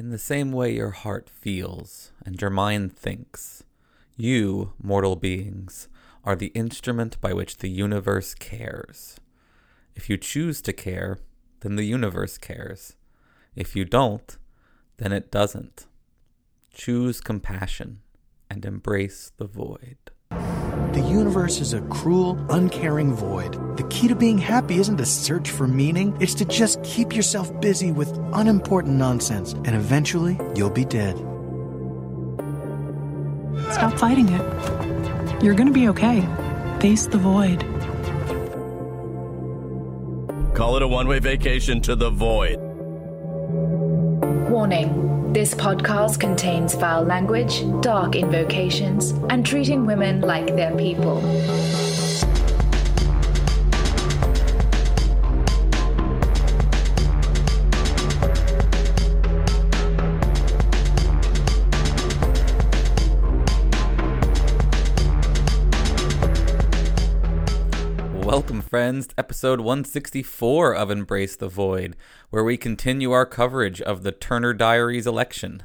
In the same way your heart feels and your mind thinks, you, mortal beings, are the instrument by which the universe cares. If you choose to care, then the universe cares. If you don't, then it doesn't. Choose compassion and embrace the void. The universe is a cruel, uncaring void. The key to being happy isn't to search for meaning, it's to just keep yourself busy with unimportant nonsense, and eventually you'll be dead. Stop fighting it. You're gonna be okay. Face the void. Call it a one way vacation to the void. Warning this podcast contains foul language, dark invocations, and treating women like they're people. Friends, episode 164 of Embrace the Void, where we continue our coverage of the Turner Diaries election.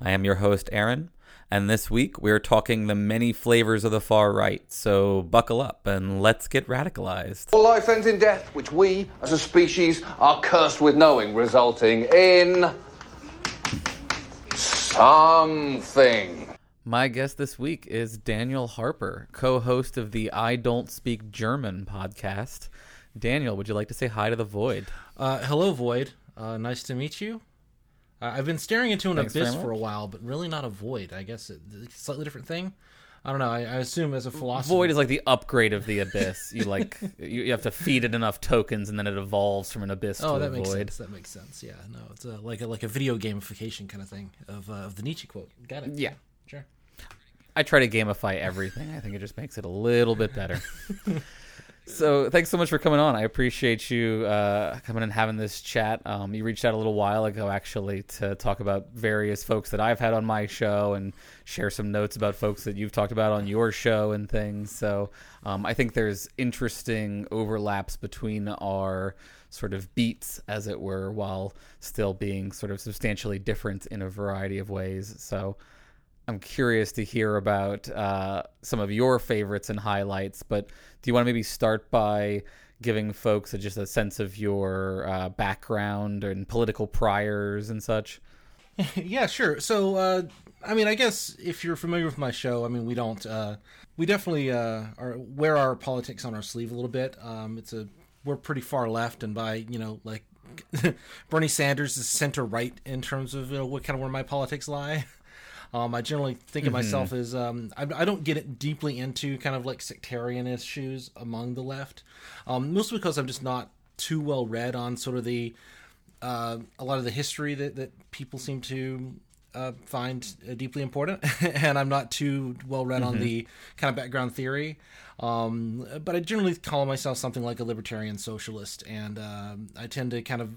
I am your host, Aaron, and this week we're talking the many flavors of the far right. So buckle up and let's get radicalized. All life ends in death, which we, as a species, are cursed with knowing, resulting in. something. My guest this week is Daniel Harper, co host of the I Don't Speak German podcast. Daniel, would you like to say hi to the void? Uh, hello, Void. Uh, nice to meet you. Uh, I've been staring into an Thanks abyss for a while, but really not a void. I guess it, it's a slightly different thing. I don't know. I, I assume as a philosopher, Void is like the upgrade of the abyss. You like you, you have to feed it enough tokens, and then it evolves from an abyss Oh, to that a makes void. sense. That makes sense. Yeah, no, it's a, like a like a video gamification kind of thing of uh, of the Nietzsche quote. Got it. Yeah. sure. I try to gamify everything. I think it just makes it a little bit better. so thanks so much for coming on. I appreciate you uh, coming and having this chat. Um, you reached out a little while ago, actually, to talk about various folks that I've had on my show and share some notes about folks that you've talked about on your show and things. So um, I think there's interesting overlaps between our sort of beats, as it were, while still being sort of substantially different in a variety of ways. So I'm curious to hear about uh, some of your favorites and highlights, but do you want to maybe start by giving folks a, just a sense of your uh, background and political priors and such? yeah, sure. So, uh, I mean, I guess if you're familiar with my show, I mean, we don't, uh, we definitely uh, are wear our politics on our sleeve a little bit. Um, it's a we're pretty far left, and by you know, like Bernie Sanders is center right in terms of you know what kind of where my politics lie. Um, I generally think of myself as um, I, I don't get it deeply into kind of like sectarian issues among the left, um, mostly because I'm just not too well read on sort of the uh, a lot of the history that, that people seem to uh, find uh, deeply important, and I'm not too well read on the kind of background theory. Um, but I generally call myself something like a libertarian socialist, and um I tend to kind of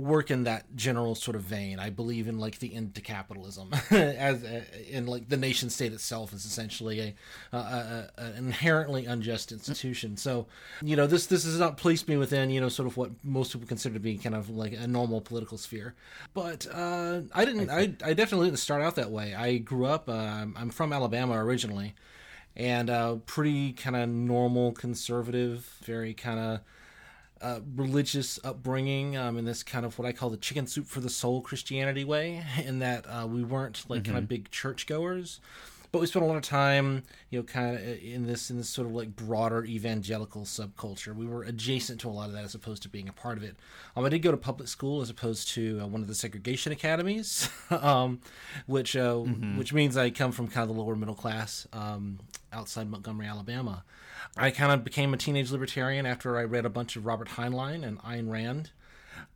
work in that general sort of vein. I believe in like the end to capitalism, as uh, in like the nation state itself is essentially a, a, a, inherently unjust institution. So, you know, this this does not place me within you know sort of what most people consider to be kind of like a normal political sphere. But uh, I didn't. I, I definitely didn't start out that way. I grew up. Uh, I'm from Alabama originally, and uh, pretty kind of normal conservative, very kind of uh, religious upbringing um, in this kind of what I call the chicken soup for the soul Christianity way, in that uh, we weren't like kind of big churchgoers, but we spent a lot of time, you know, kind of in this in this sort of like broader evangelical subculture. We were adjacent to a lot of that as opposed to being a part of it. Um, I did go to public school as opposed to uh, one of the segregation academies, um, which uh, which means I come from kind of the lower middle class um, outside Montgomery, Alabama. I kind of became a teenage libertarian after I read a bunch of Robert Heinlein and Ayn Rand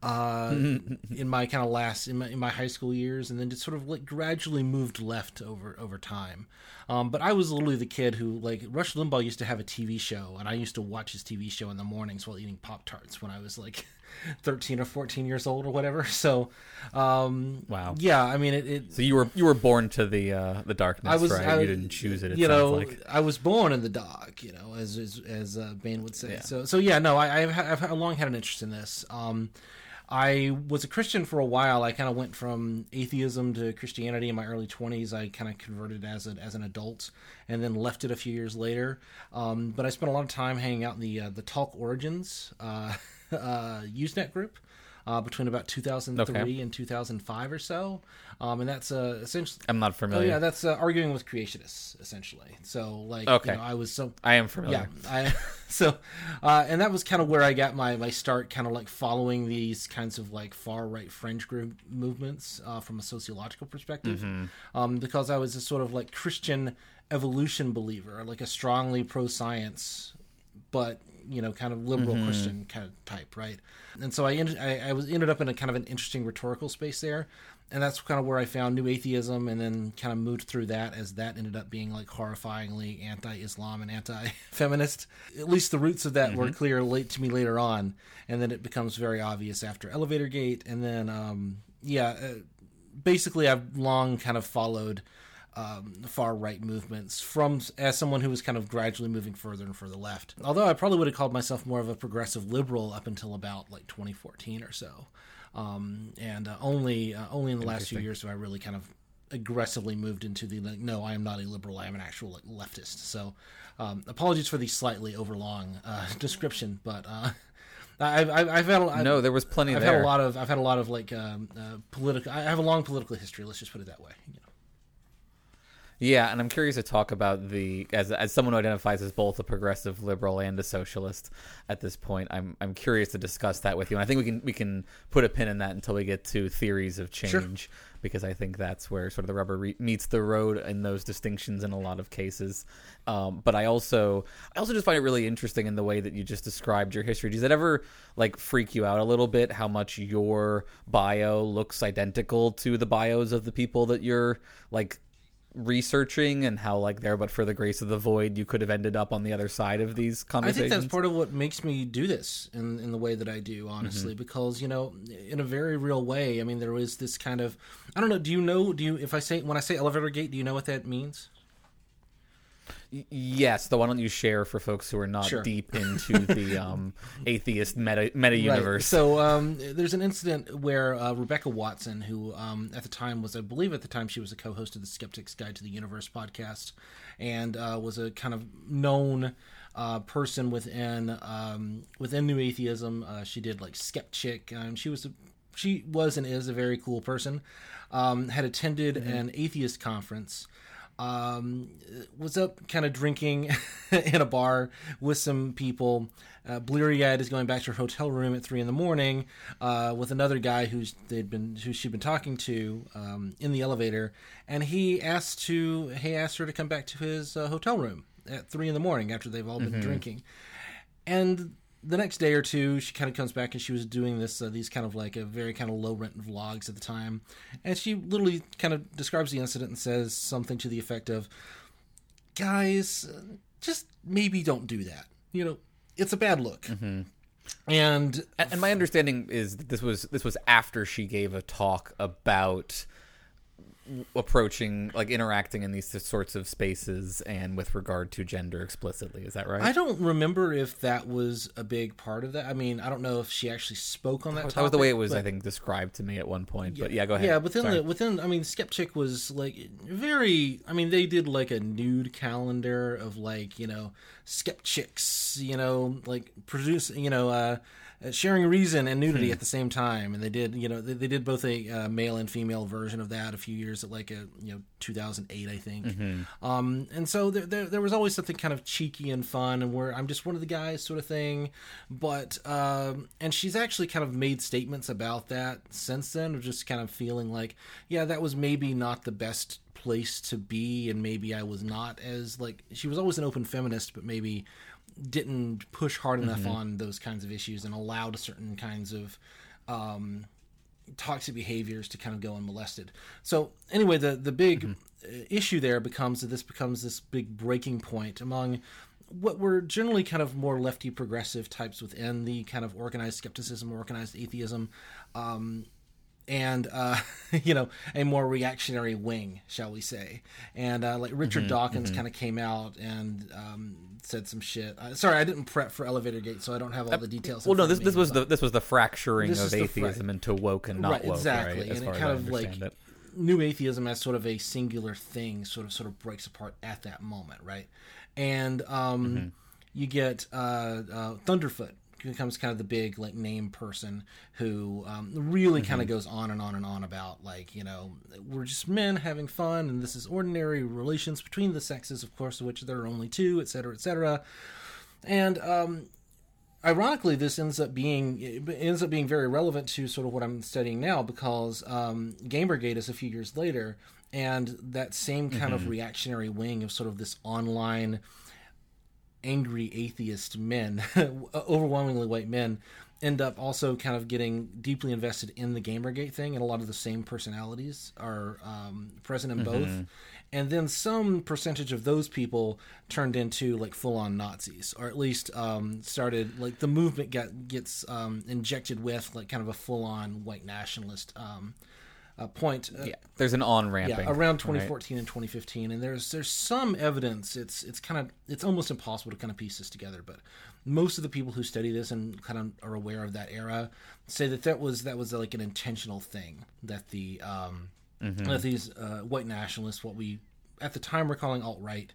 uh, in my kind of last in my, in my high school years, and then just sort of like gradually moved left over over time. Um, but I was literally the kid who like Rush Limbaugh used to have a TV show, and I used to watch his TV show in the mornings while eating Pop Tarts when I was like. 13 or 14 years old or whatever so um Wow. yeah i mean it, it So you were you were born to the uh, the darkness, I was, right? I, you didn't choose it. It you know, like. I was born in the dark. You know, as as, as uh, Bane would say. Yeah. So so yeah, no, I, I've, I've long had an interest in this. Um, I was a Christian for a while. I kind of went from atheism to Christianity in my early 20s. I kind of converted as a, as an adult and then left it a few years later. Um, but I spent a lot of time hanging out in the uh, the Talk Origins uh, uh, Usenet group. Uh, between about 2003 Okay. and 2005 or so, um, and that's uh, essentially. I'm not Oh familiar. yeah, that's uh, arguing with creationists essentially. So like, Okay. you know, I was so I am familiar. yeah, I so uh, and that was kind of where I got my my start, kind of like following these kinds of like far right fringe group movements uh, from a sociological perspective, Mm-hmm. um, because I was a sort of like Christian evolution believer, like a strongly pro science, but you know, kind of liberal Mm-hmm. Christian kind of type, right? And so I, ended, I I was ended up in a kind of an interesting rhetorical space there, and that's kind of where I found new atheism, and then kind of moved through that as that ended up being like horrifyingly anti-Islam and anti-feminist. At least the roots of that were clear late to me later on, and then it becomes very obvious after Elevator Gate, and then um, yeah, uh, basically I've long kind of followed um, far right movements from as someone who was kind of gradually moving further and further left. Although I probably would have called myself more of a progressive liberal up until about like 2014 or so, um, and uh, only uh, only in the last few years have I really kind of aggressively moved into the like, no, I am not a liberal, I am an actual like, leftist. So um, apologies for the slightly overlong uh, description, but. Uh, I've, I've, I've had a, I've, No, there was plenty I've there. had a lot of I've had a lot of like um, uh, political. I have a long political history. Let's just put it that way. You know. Yeah, and I'm curious to talk about the as as someone who identifies as both a progressive liberal and a socialist at this point. I'm I'm curious to discuss that with you, and I think we can we can put a pin in that until we get to theories of change because I think that's where sort of the rubber re- meets the road in those distinctions in a lot of cases. Um, but I also I also just find it really interesting in the way that you just described your history. Does it ever like freak you out a little bit how much your bio looks identical to the bios of the people that you're like researching and how like there but for the grace of the void you could have ended up on the other side of these conversations. I think that's part of what makes me do this in in the way that I do, honestly, Mm-hmm. because you know, in a very real way. I mean, there is this kind of I don't know. Do you know? Do you if I say when I say elevator gate, do you know what that means? Yes though why don't you share for folks who are not Sure. deep into the um atheist meta meta universe Right. So um, there's an incident where uh, Rebecca Watson, who um, at the time was, I believe, at the time she was a co-host of the Skeptic's Guide to the Universe podcast, and uh, was a kind of known uh, person within um, within New Atheism. Uh, she did like Skepchick, and she was a, she was and is a very cool person. Um, had attended an atheist conference um, was up kind of drinking in a bar with some people. Uh, Bleary eyed is going back to her hotel room at three in the morning uh, with another guy who's they'd been who she'd been talking to um, in the elevator, and he asked to he asked her to come back to his uh, hotel room at three in the morning after they've all been drinking, and the next day or two she kind of comes back and she was doing this uh, these kind of like a very kind of low rent vlogs at the time. And she literally kind of describes the incident and says something to the effect of guys uh, just maybe don't do that. You know it's a bad look. And and, and my understanding is that this was this was after she gave a talk about approaching like interacting in these sorts of spaces and with regard to gender explicitly is that right I don't remember if that was a big part of that. I mean, I don't know if she actually spoke on that. that was the way it was topic, i think described to me at one point but yeah go ahead Yeah, within Sorry. the within, I mean, Skepchick was like very. I mean, they did like a nude calendar of like you know Skeptics, you know, like produce, you know, uh, uh, sharing reason and nudity at the same time, and they did, you know, they, they did both a uh, male and female version of that a few years at like a you know 2008, I think. Um, and so there, there there was always something kind of cheeky and fun, and where I'm just one of the guys, sort of thing. But um, and she's actually kind of made statements about that since then, of just kind of feeling like, yeah, that was maybe not the best place to be, and maybe I was not as like she was always an open feminist, but maybe didn't push hard enough on those kinds of issues and allowed certain kinds of um, toxic behaviors to kind of go unmolested. So anyway, the the big uh, issue there becomes that this becomes this big breaking point among what were generally kind of more lefty progressive types within the kind of organized skepticism, organized atheism. Um, and uh, you know a more reactionary wing, shall we say? And uh, like Richard Mm-hmm, Dawkins kind of came out and um, said some shit. Uh, sorry, I didn't prep for Elevator Gate, so I don't have all the details. Well, no, this of this was the this was the fracturing of is the fra- atheism into woke and not right, woke, exactly, right? As and it kind of like it. new atheism as sort of a singular thing, sort of sort of breaks apart at that moment, right? And um, Mm-hmm. you get uh, uh, Thunderfoot becomes kind of the big like name person who um, really kind Mm-hmm. of goes on and on and on about like you know we're just men having fun and this is ordinary relations between the sexes, of course, of which there are only two, et cetera, et cetera. And um, ironically, this ends up being ends up being very relevant to sort of what I'm studying now because um, Gamergate is a few years later, and that same kind of reactionary wing of sort of this online angry atheist men, overwhelmingly white men, end up also kind of getting deeply invested in the Gamergate thing, and a lot of the same personalities are um, present in both. And then some percentage of those people turned into like full on Nazis, or at least um, started like the movement got gets um, injected with like kind of a full on white nationalist um, uh, point. Uh, yeah, there's an on ramping. yeah, around right? 2014 and 2015, and there's there's some evidence. It's it's kind of it's almost impossible to kind of piece this together, but most of the people who study this and kind of are aware of that era say that that was that was like an intentional thing that the um, that these uh, white nationalists, what we at the time were calling alt right.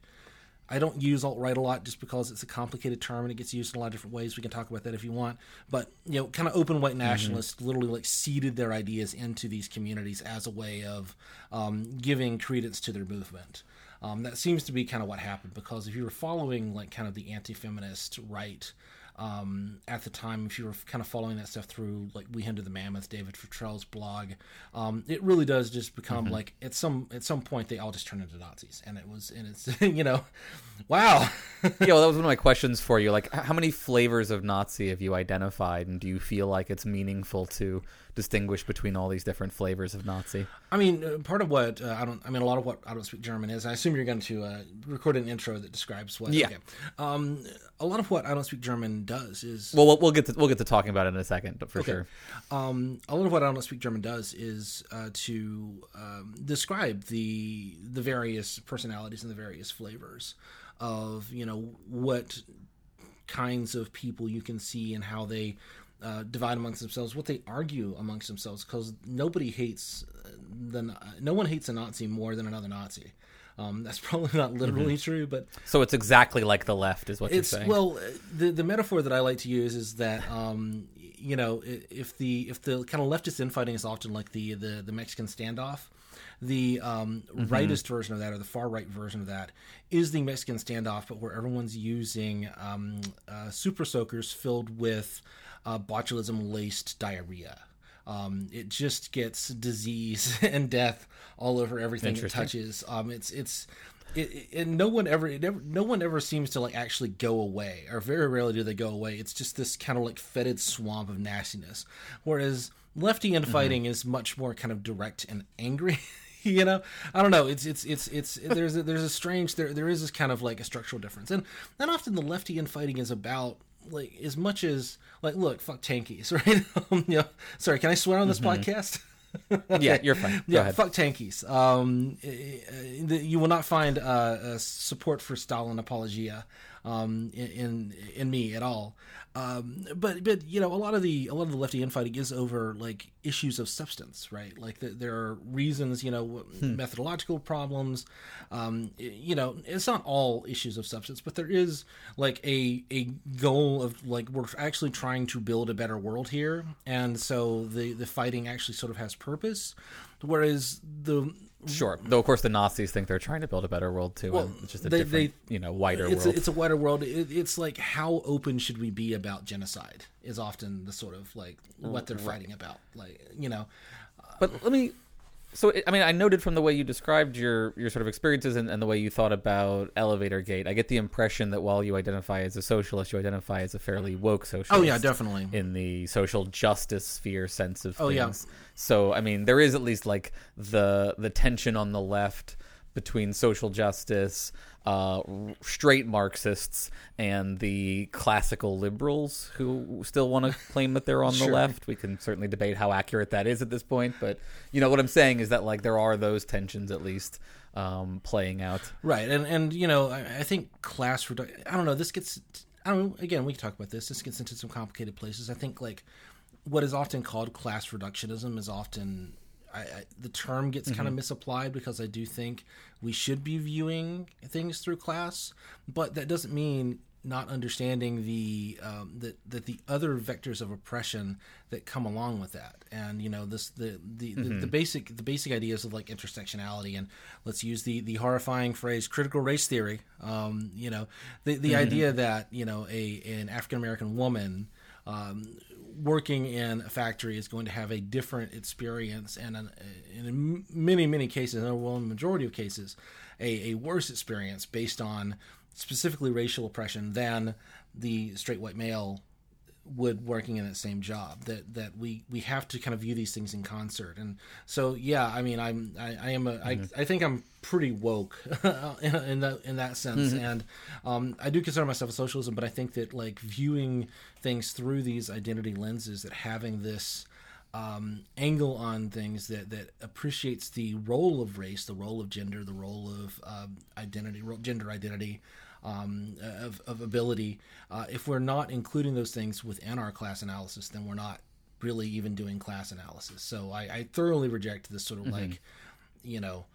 I don't use alt right a lot just because it's a complicated term and it gets used in a lot of different ways. We can talk about that if you want. But you know, kind of open white nationalists literally like seeded their ideas into these communities as a way of um, giving credence to their movement. Um, that seems to be kind of what happened because if you were following like kind of the anti-feminist right um, at the time, if you were kind of following that stuff through like We Hunted the Mammoth, David Futrelle's blog, um, it really does just become like at some at some point they all just turn into Nazis, and it was and it's you know, wow. yeah, well, that was one of my questions for you. Like, how many flavors of Nazi have you identified, and do you feel like it's meaningful to distinguish between all these different flavors of Nazi? I mean, uh, part of what uh, I don't, I mean, a lot of what I don't speak German is. I assume you're going to uh, record an intro that describes what. Yeah. Okay. Um, a lot of what I don't speak German does is Well, we'll, we'll get to we'll get to talking about it in a second, for sure. um, a lot of what I don't speak German does is uh, to um, describe the the various personalities and the various flavors of you know what kinds of people you can see and how they uh, divide amongst themselves, what they argue amongst themselves, because nobody hates uh, the no one hates a Nazi more than another Nazi. Um, that's probably not literally true, but So it's exactly like the left, is what it's you're saying. well uh, the the metaphor that I like to use is that um you know if the if the kind of leftist infighting is often like the the the Mexican standoff the um, Mm-hmm. rightist version of that or the far right version of that is the Mexican standoff but where everyone's using um, uh, super soakers filled with uh, botulism laced diarrhea um, it just gets disease and death all over everything it touches. Um, it's it's it, it- and no one ever, it never no one ever seems to like actually go away, or very rarely do they go away. It's just this kind of like fetid swamp of nastiness. Whereas lefty infighting is much more kind of direct and angry. you know, I don't know. It's it's it's it's there's a, there's a strange there there is this kind of like a structural difference, and and often the lefty infighting is about like as much as like look fuck tankies right um, yeah sorry can i swear on this podcast yeah, you're fine. Go yeah, ahead. fuck tankies. Um, eh, eh, the- you will not find uh, uh, support for Stalin apologia um, in, in me at all. Um, but but you know a lot of the a lot of the lefty infighting is over like issues of substance, right? Like the, there are reasons, you know, methodological problems. Um, you know, it's not all issues of substance, but there is like a a goal of like we're actually trying to build a better world here, and so the the fighting actually sort of has purpose. Whereas the Sure. Though of course the Nazis think they're trying to build a better world too, Well, and it's just a they- different, they- you know, wider it's world. a, it's a wider world. It, it's like how open should we be about genocide is often the sort of like what they're fighting about. Like you know, But let me. So I mean, I noted from the way you described your your sort of experiences and, and the way you thought about Elevator Gate, I get the impression that while you identify as a socialist, you identify as a fairly woke socialist. Oh, yeah, definitely. In the social justice sphere sense of things. Oh, yeah. So I mean, there is at least like the the tension on the left between social justice, uh, straight Marxists, and the classical liberals who still want to claim that they're on the left. We can certainly debate how accurate that is at this point, but you know what I'm saying is that like there are those tensions at least um, playing out. Right, and and you know, I, I think class reduction. I don't know. This gets. I don't. know, Again, we can talk about this. This gets into some complicated places. I think like what is often called class reductionism is often. I, I, the term gets kind of misapplied because I do think we should be viewing things through class, but that doesn't mean not understanding the um, that that the other vectors of oppression that come along with that, and you know this the the, the, the basic the basic ideas of like intersectionality, and let's use the the horrifying phrase critical race theory. Um, you know the the idea that you know a an African American woman um, working in a factory is going to have a different experience, and an, in many many cases, and well, in a majority of cases, a, a worse experience based on specifically racial oppression than the straight white male would working in that same job that that we we have to kind of view these things in concert. And so yeah i mean i'm i, I am a I, I think i'm pretty woke in, in that in that sense. And um, i do consider myself a socialism but i think that like viewing things through these identity lenses that having this um, angle on things that that appreciates the role of race the role of gender the role of um, identity gender identity um, of, of ability. Uh, if we're not including those things within our class analysis, then we're not really even doing class analysis. So I, I thoroughly reject this sort of like, you know,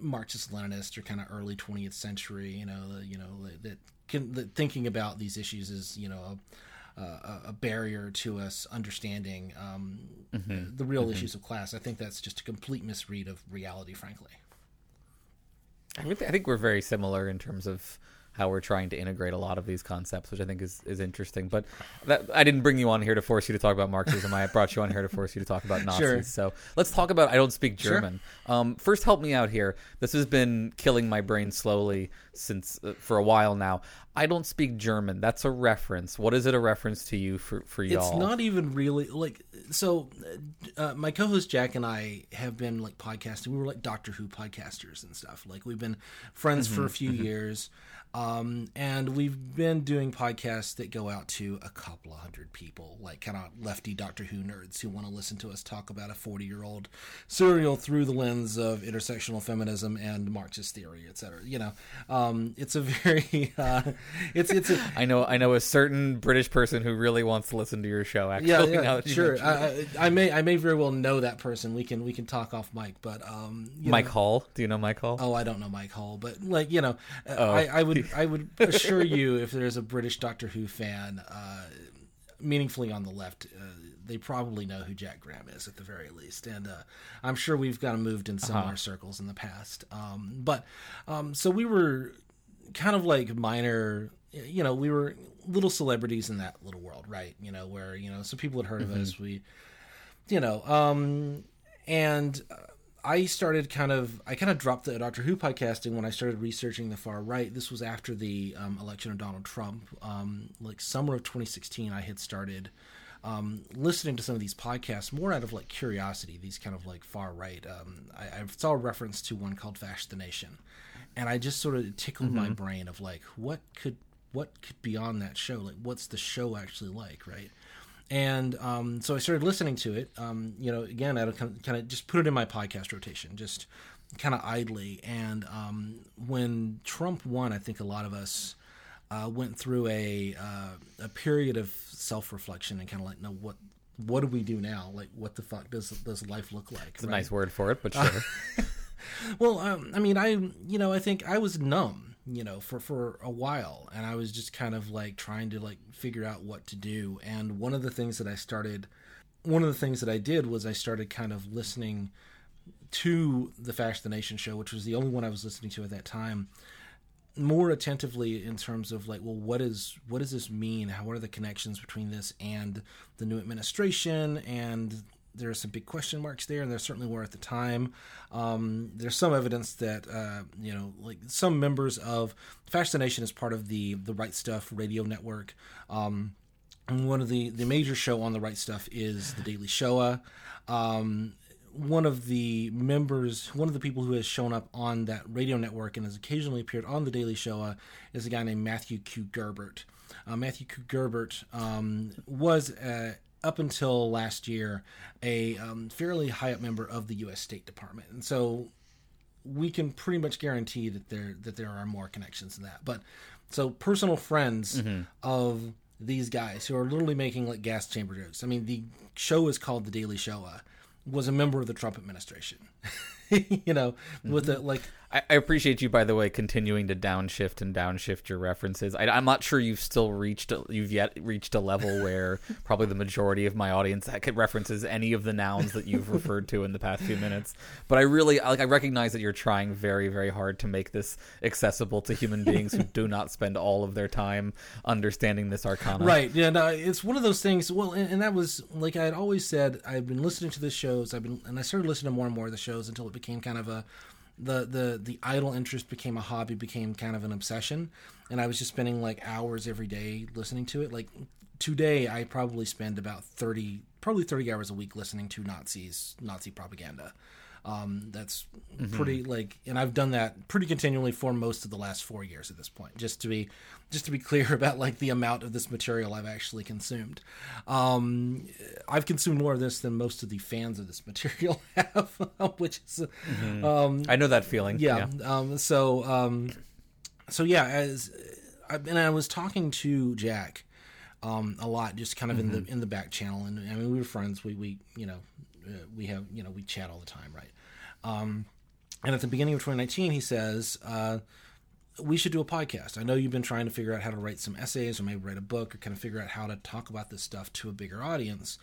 Marxist Leninist or kind of early 20th century, you know, the- you know that, can, that thinking about these issues is you know a, a, a barrier to us understanding um, the real issues of class. I think that's just a complete misread of reality, frankly. I I think we're very similar in terms of how we're trying to integrate a lot of these concepts, which I think is, is interesting. But that, I didn't bring you on here to force you to talk about Marxism. I brought you on here to force you to talk about Nazis. Sure. So let's talk about I don't speak German. Um, first, help me out here. This has been killing my brain slowly since uh, for a while now. I don't speak German. That's a reference. What is it a reference to you for for y'all? It's not even really like so. Uh, my co-host Jack and I have been like podcasting. We were like Doctor Who podcasters and stuff. Like we've been friends for a few years, um, and we've been doing podcasts that go out to a couple of hundred people, like kind of lefty Doctor Who nerds who want to listen to us talk about a forty-year-old serial through the lens of intersectional feminism and Marxist theory, et cetera. You know, um, it's a very uh, it's it's a I know I know a certain British person who really wants to listen to your show. Actually, yeah, now yeah, that sure. I, I may I may very well know that person. We can we can talk off mic, but um, you Mike know- Hall. Do you know Mike Hall? Oh, I don't know Mike Hall, but like you know, uh, Oh. I, I would I would assure you if there's a British Doctor Who fan, uh, meaningfully on the left, uh, they probably know who Jack Graham is at the very least, and uh, I'm sure we've got him moved in similar circles in the past. Um, but um, so we were kind of like minor you know we were little celebrities in that little world right? You know where you know some people had heard of us. We you know um and uh, i started kind of i kind of dropped the doctor who podcasting when i started researching the far right this was after the um, election of donald trump um like summer of 2016 i had started um, listening to some of these podcasts more out of like curiosity, these kind of like far right. Um, I, I saw a reference to one called Fash the Nation, and I just sort of tickled my brain of like what could what could be on that show, like what's the show actually like, right? And um, so I started listening to it. Um, you know, again, I kind of just put it in my podcast rotation, just kind of idly. And um, when Trump won, I think a lot of us uh, went through a uh, a period of self reflection and kind of like, no, what what do we do now? Like, what the fuck does does life look like? It's a nice word for it, but sure. Well, um, I mean, I you know, I think I was numb, you know, for for a while, and I was just kind of like trying to like figure out what to do. And one of the things that I started, one of the things that I did was I started kind of listening to the Fash the Nation show, which was the only one I was listening to at that time, more attentively in terms of like, well, what is what does this mean? How what are the connections between this and the new administration? And there are some big question marks there, and there certainly were at the time. Um, there's some evidence that uh, you know, like some members of Fash the Nation is part of the the Right Stuff radio network. Um, and one of the the major show on the right stuff is the Daily Shoah. Um, one of the members, one of the people who has shown up on that radio network and has occasionally appeared on the Daily Shoah is a guy named Matthew Q. Gebert. Uh, Matthew Q. Gebert um, was uh, up until last year a um, fairly high up member of the U.S. State Department, and so we can pretty much guarantee that there that there are more connections than that. But so personal friends of these guys who are literally making like gas chamber jokes. I mean, the show is called The Daily Shoah. Uh, was a member of the Trump administration. you know, with a like I, I appreciate you, by the way, continuing to downshift and downshift your references. I, I'm not sure you've still reached, you've yet reached a level where probably the majority of my audience references any of the nouns that you've referred to in the past few minutes. But I really, like, I recognize that you're trying very, very hard to make this accessible to human beings who do not spend all of their time understanding this arcana. Right. Yeah. No, it's one of those things. Well, and, and that was like I had always said. I've been listening to the shows. I've been, and I started listening to more and more of the shows until it became kind of a, the the the idle interest became a hobby, became kind of an obsession, and I was just spending like hours every day listening to it. Like today, I probably spend about thirty, probably thirty hours a week listening to Nazis, Nazi propaganda. Um, that's pretty like, and I've done that pretty continually for most of the last four years at this point. Just to be, just to be clear about like the amount of this material I've actually consumed. Um, I've consumed more of this than most of the fans of this material have, which is, um, I know that feeling. yeah. Um, so, um, so yeah, as I, and I was talking to Jack um, a lot, just kind of in the in the back channel, and I mean we were friends. We we you know uh, we have you know we chat all the time, right? Um, and at the beginning of 2019, he says. Uh, we should do a podcast. I know you've been trying to figure out how to write some essays or maybe write a book or kind of figure out how to talk about this stuff to a bigger audience.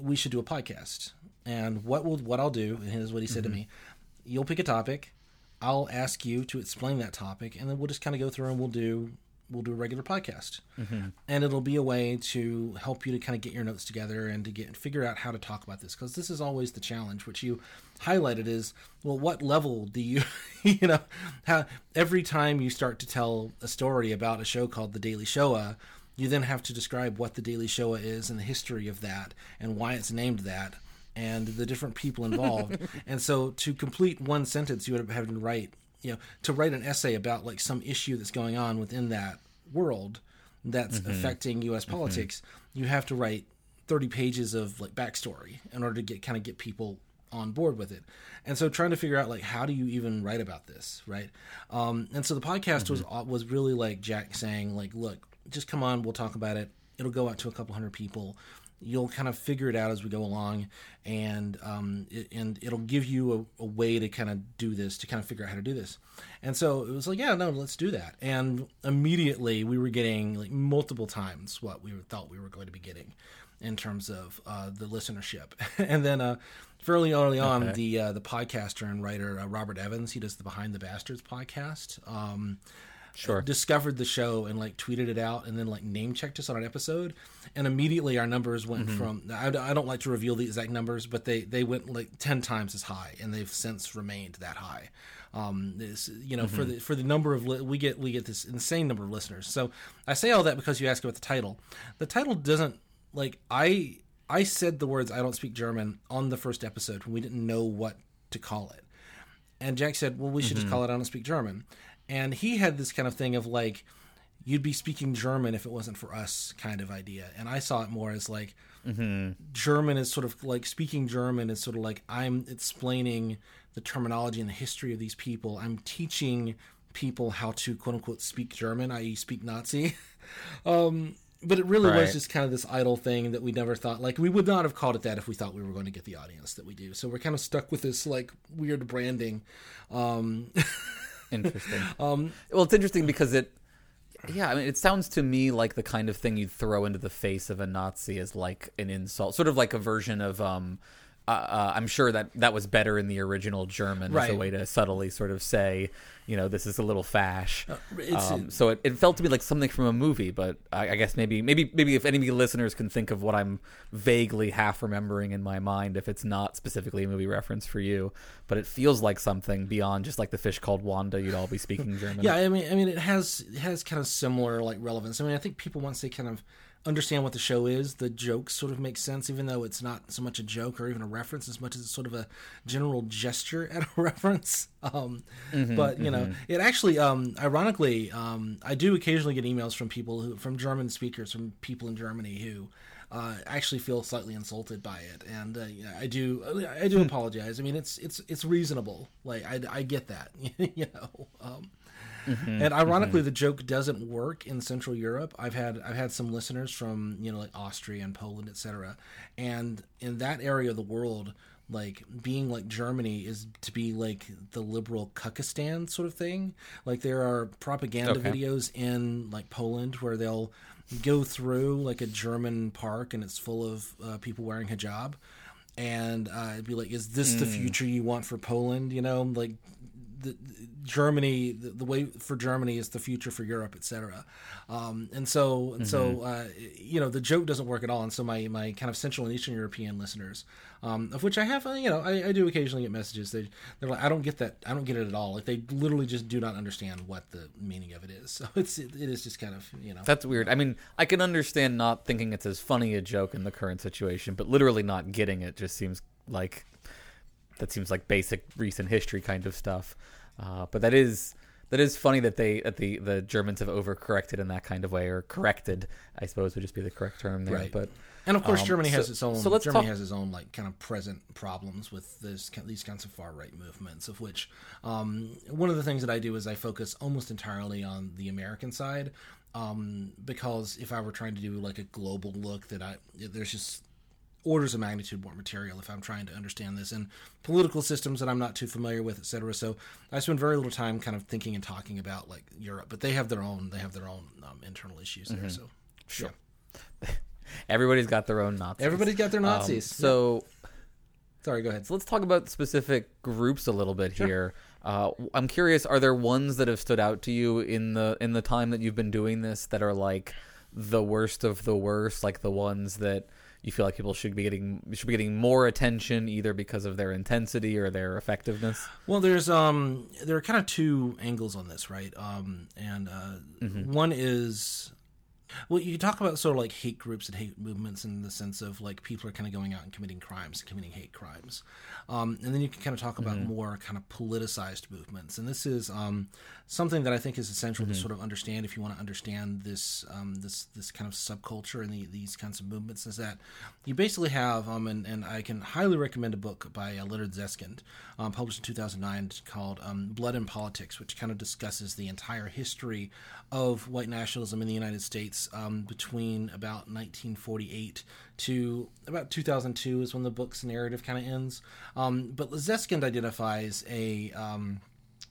We should do a podcast. And what will what I'll do, and here's what he said to me. You'll pick a topic, I'll ask you to explain that topic, and then we'll just kind of go through and we'll do we'll do a regular podcast, mm-hmm. and it'll be a way to help you to kind of get your notes together and to get figure out how to talk about this because this is always the challenge, which you highlighted is well, what level do you you know how every time you start to tell a story about a show called The Daily Shoah. You then have to describe what the Daily Shoah is and the history of that and why it's named that and the different people involved. and so to complete one sentence, you would have had to write, you know, to write an essay about like some issue that's going on within that world that's mm-hmm. affecting U.S. Mm-hmm. politics. You have to write 30 pages of like backstory in order to get kind of get people on board with it. And so trying to figure out like how do you even write about this, right? Um, and so the podcast was mm-hmm. was really like Jack saying like, look, just come on, we'll talk about it. It'll go out to a couple hundred people. You'll kind of figure it out as we go along, and um, it, and it'll give you a, a way to kind of do this, to kind of figure out how to do this. And so it was like, yeah, no, let's do that. And immediately we were getting like multiple times what we thought we were going to be getting in terms of uh, the listenership. and then uh, fairly early on, Okay. the uh, the podcaster and writer uh, Robert Evans, he does the Behind the Bastards podcast. Um, Sure. discovered the show and like tweeted it out and then like name checked us on an episode and immediately our numbers went Mm-hmm. from I, I don't like to reveal the exact numbers but they they went like 10 times as high and they've since remained that high um this you know for Mm-hmm. the for the number of li- we get we get this insane number of listeners so i say all that because you asked about the title the title doesn't like i i said the words i don't speak german on the first episode when we didn't know what to call it and Jack said, "Well, we should just call it I don't speak German." And he had this kind of thing of like, you'd be speaking German if it wasn't for us kind of idea. And I saw it more as like, German is sort of like speaking German is sort of like I'm explaining the terminology and the history of these people. I'm teaching people how to quote unquote speak German, i.e., speak Nazi. um, but it really was just kind of this idle thing that we never thought like we would not have called it that if we thought we were going to get the audience that we do. So we're kind of stuck with this like weird branding. Um, Interesting. um, well, it's interesting because it, yeah, I mean, it sounds to me like the kind of thing you'd throw into the face of a Nazi as like an insult, sort of like a version of. Um, uh, uh, I'm sure that that was better in the original German as a way to subtly sort of say, you know, this is a little fash. it's- um, so it, it felt to me like something from a movie, but I, I guess maybe maybe maybe if any of you listeners can think of what I'm vaguely half remembering in my mind, if it's not specifically a movie reference for you, but it feels like something beyond just like the fish called Wanda. You'd all be speaking German. yeah, I mean, I mean, it has it has kind of similar like relevance. I mean, I think people once they kind of understand what the show is, the jokes sort of make sense, even though it's not so much a joke or even a reference as much as it's sort of a general gesture at a reference. Um, but you know, it actually, um, ironically, um, I do occasionally get emails from people who, from German speakers, from people in Germany who. Uh, actually feel slightly insulted by it, and uh, yeah, I do. I do apologize. I mean, it's it's it's reasonable. Like I, I get that, you know. Um, and ironically, the joke doesn't work in Central Europe. I've had I've had some listeners from you know like Austria and Poland, etc. And in that area of the world, like being like Germany is to be like the liberal Kukistan sort of thing. Like there are propaganda Okay. videos in like Poland where they'll go through like a German park and it's full of uh, people wearing hijab. And uh, it'd be like, is this the future you want for Poland? You know, like the, Germany, the, the way for Germany is the future for Europe, etc. Um, and so, and so, uh, you know, the joke doesn't work at all. And so, my my kind of Central and Eastern European listeners, um, of which I have, uh, you know, I, I do occasionally get messages. They they're like, I don't get that, I don't get it at all. Like they literally just do not understand what the meaning of it is. So it's it, it is just kind of you know. That's weird. I mean, I can understand not thinking it's as funny a joke in the current situation, but literally not getting it just seems like that seems like basic recent history kind of stuff. Uh, but that is that is funny that they that the the Germans have overcorrected in that kind of way, or corrected, I suppose would just be the correct term there. Right. But And of course, Um, Germany has so- its own. so Germany talk- has its own like kind of present problems with this these kinds of far right movements. Of which, um, one of the things that I do is I focus almost entirely on the American side, um, because if I were trying to do like a global look, that I there's just orders of magnitude more material if I'm trying to understand this and political systems that I'm not too familiar with, etc. So I spend very little time kind of thinking and talking about like Europe, but they have their own they have their own um, internal issues there. So sure. everybody's got their own Nazis. Everybody's got their Um, Nazis. so Sorry, go ahead. So let's talk about specific groups a little bit here. Uh, I'm curious, are there ones that have stood out to you in the in the time that you've been doing this that are like the worst of the worst, like the ones that you feel like people should be getting should be getting more attention either because of their intensity or their effectiveness? Well, there's um there are kind of two angles on this, right? Um and uh one is well, you can talk about sort of like hate groups and hate movements in the sense of like people are kind of going out and committing crimes, committing hate crimes, um, and then you can kind of talk about more kind of politicized movements. And this is um, something that I think is essential to sort of understand if you want to understand this um, this this kind of subculture and the, these kinds of movements. Is that you basically have um, and, and I can highly recommend a book by uh, Leonard Zeskind, um, published in 2009, called um, Blood and Politics, which kind of discusses the entire history of white nationalism in the United States um, between about 1948 to about 2002 is when the book's narrative kind of ends. Um, but Zeskind identifies a um,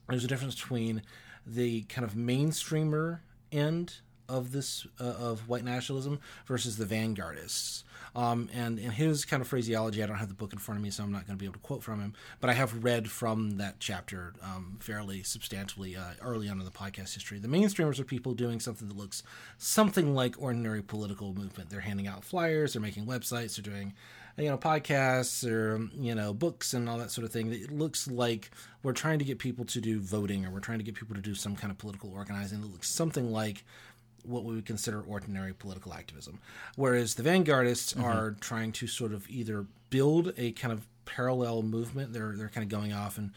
there's a difference between the kind of mainstreamer end of this uh, of white nationalism versus the vanguardists. Um, and in his kind of phraseology, I don't have the book in front of me, so I'm not going to be able to quote from him. But I have read from that chapter um, fairly substantially uh, early on in the podcast history. The mainstreamers are people doing something that looks something like ordinary political movement. They're handing out flyers, they're making websites, they're doing you know podcasts or you know books and all that sort of thing it looks like we're trying to get people to do voting or we're trying to get people to do some kind of political organizing that looks something like what we would consider ordinary political activism. Whereas the vanguardists mm-hmm. are trying to sort of either build a kind of parallel movement. They're they're kind of going off and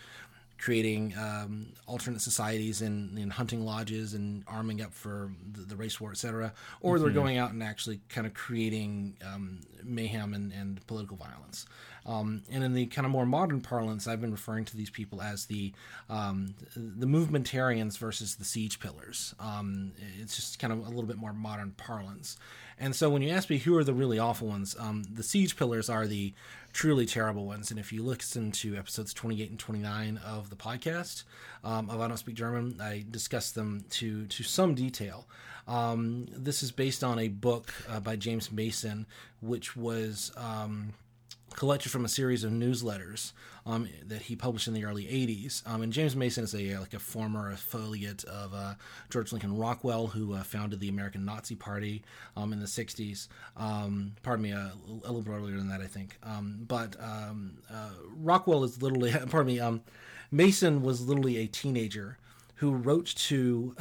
creating um, alternate societies and, in hunting lodges and arming up for the, the race war, etc. Or they're going out and actually kind of creating um, mayhem and, and political violence. Um, and in the kind of more modern parlance, I've been referring to these people as the um, the movementarians versus the siege pillars. Um, it's just kind of a little bit more modern parlance. And so when you ask me who are the really awful ones, um, the siege pillars are the truly terrible ones. And if you listen to episodes 28 and 29 of the podcast um, of I Don't Speak German, I discuss them to to some detail. Um, this is based on a book uh, by James Mason, which was. Um, collected from a series of newsletters um, that he published in the early 80s. Um, and James Mason is a like a former affiliate of uh, George Lincoln Rockwell, who uh, founded the American Nazi Party um, in the 60s. Um, pardon me, uh, a little bit earlier than that, I think. Um, but um, uh, Rockwell is literally, pardon me, Mason was literally a teenager who wrote to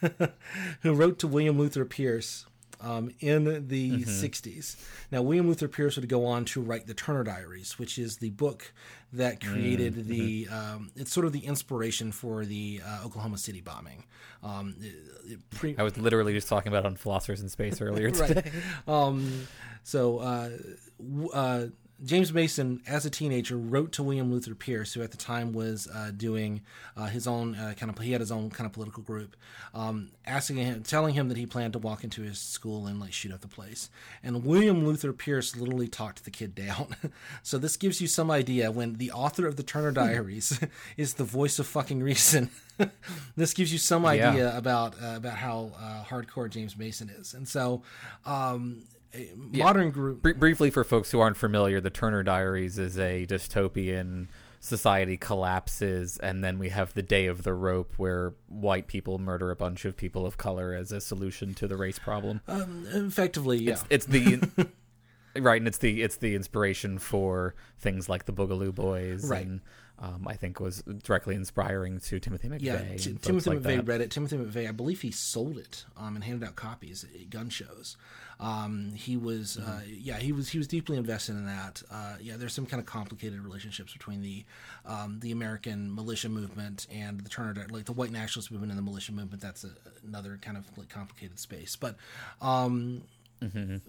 who wrote to William Luther Pierce um, in the 60s. Now, William Luther Pierce would go on to write the Turner Diaries, which is the book that created the, um, it's sort of the inspiration for the uh, Oklahoma City bombing. Um, it- it pre- I was literally just talking about it on Philosophers in Space earlier today. um, so uh, w- uh, James Mason, as a teenager, wrote to William Luther Pierce, who at the time was uh, doing uh, his own uh, kind of he had his own kind of political group, um, asking him, telling him that he planned to walk into his school and like shoot up the place. And William Luther Pierce literally talked the kid down. so this gives you some idea when the author of the Turner Diaries is the voice of fucking reason. this gives you some idea Yeah. about uh, about how uh, hardcore James Mason is, and so um, a modern group. Br- briefly, for folks who aren't familiar, the Turner Diaries is a dystopian society collapses, and then we have the Day of the Rope, where white people murder a bunch of people of color as a solution to the race problem. Um, effectively, yeah. It's the right, and it's the it's the inspiration for things like the Boogaloo Boys, Right. and um, I think was directly inspiring to Timothy McVeigh. yeah, T- Timothy like McVeigh that. read it. Timothy McVeigh, I believe he sold it um, and handed out copies at gun shows. Um, he was, uh, Mm-hmm. yeah, he was he was deeply invested in that. Uh, yeah, there's some kind of complicated relationships between the um, the American militia movement and the Turner, like the white nationalist movement and the militia movement. That's a, another kind of like complicated space, but. Um,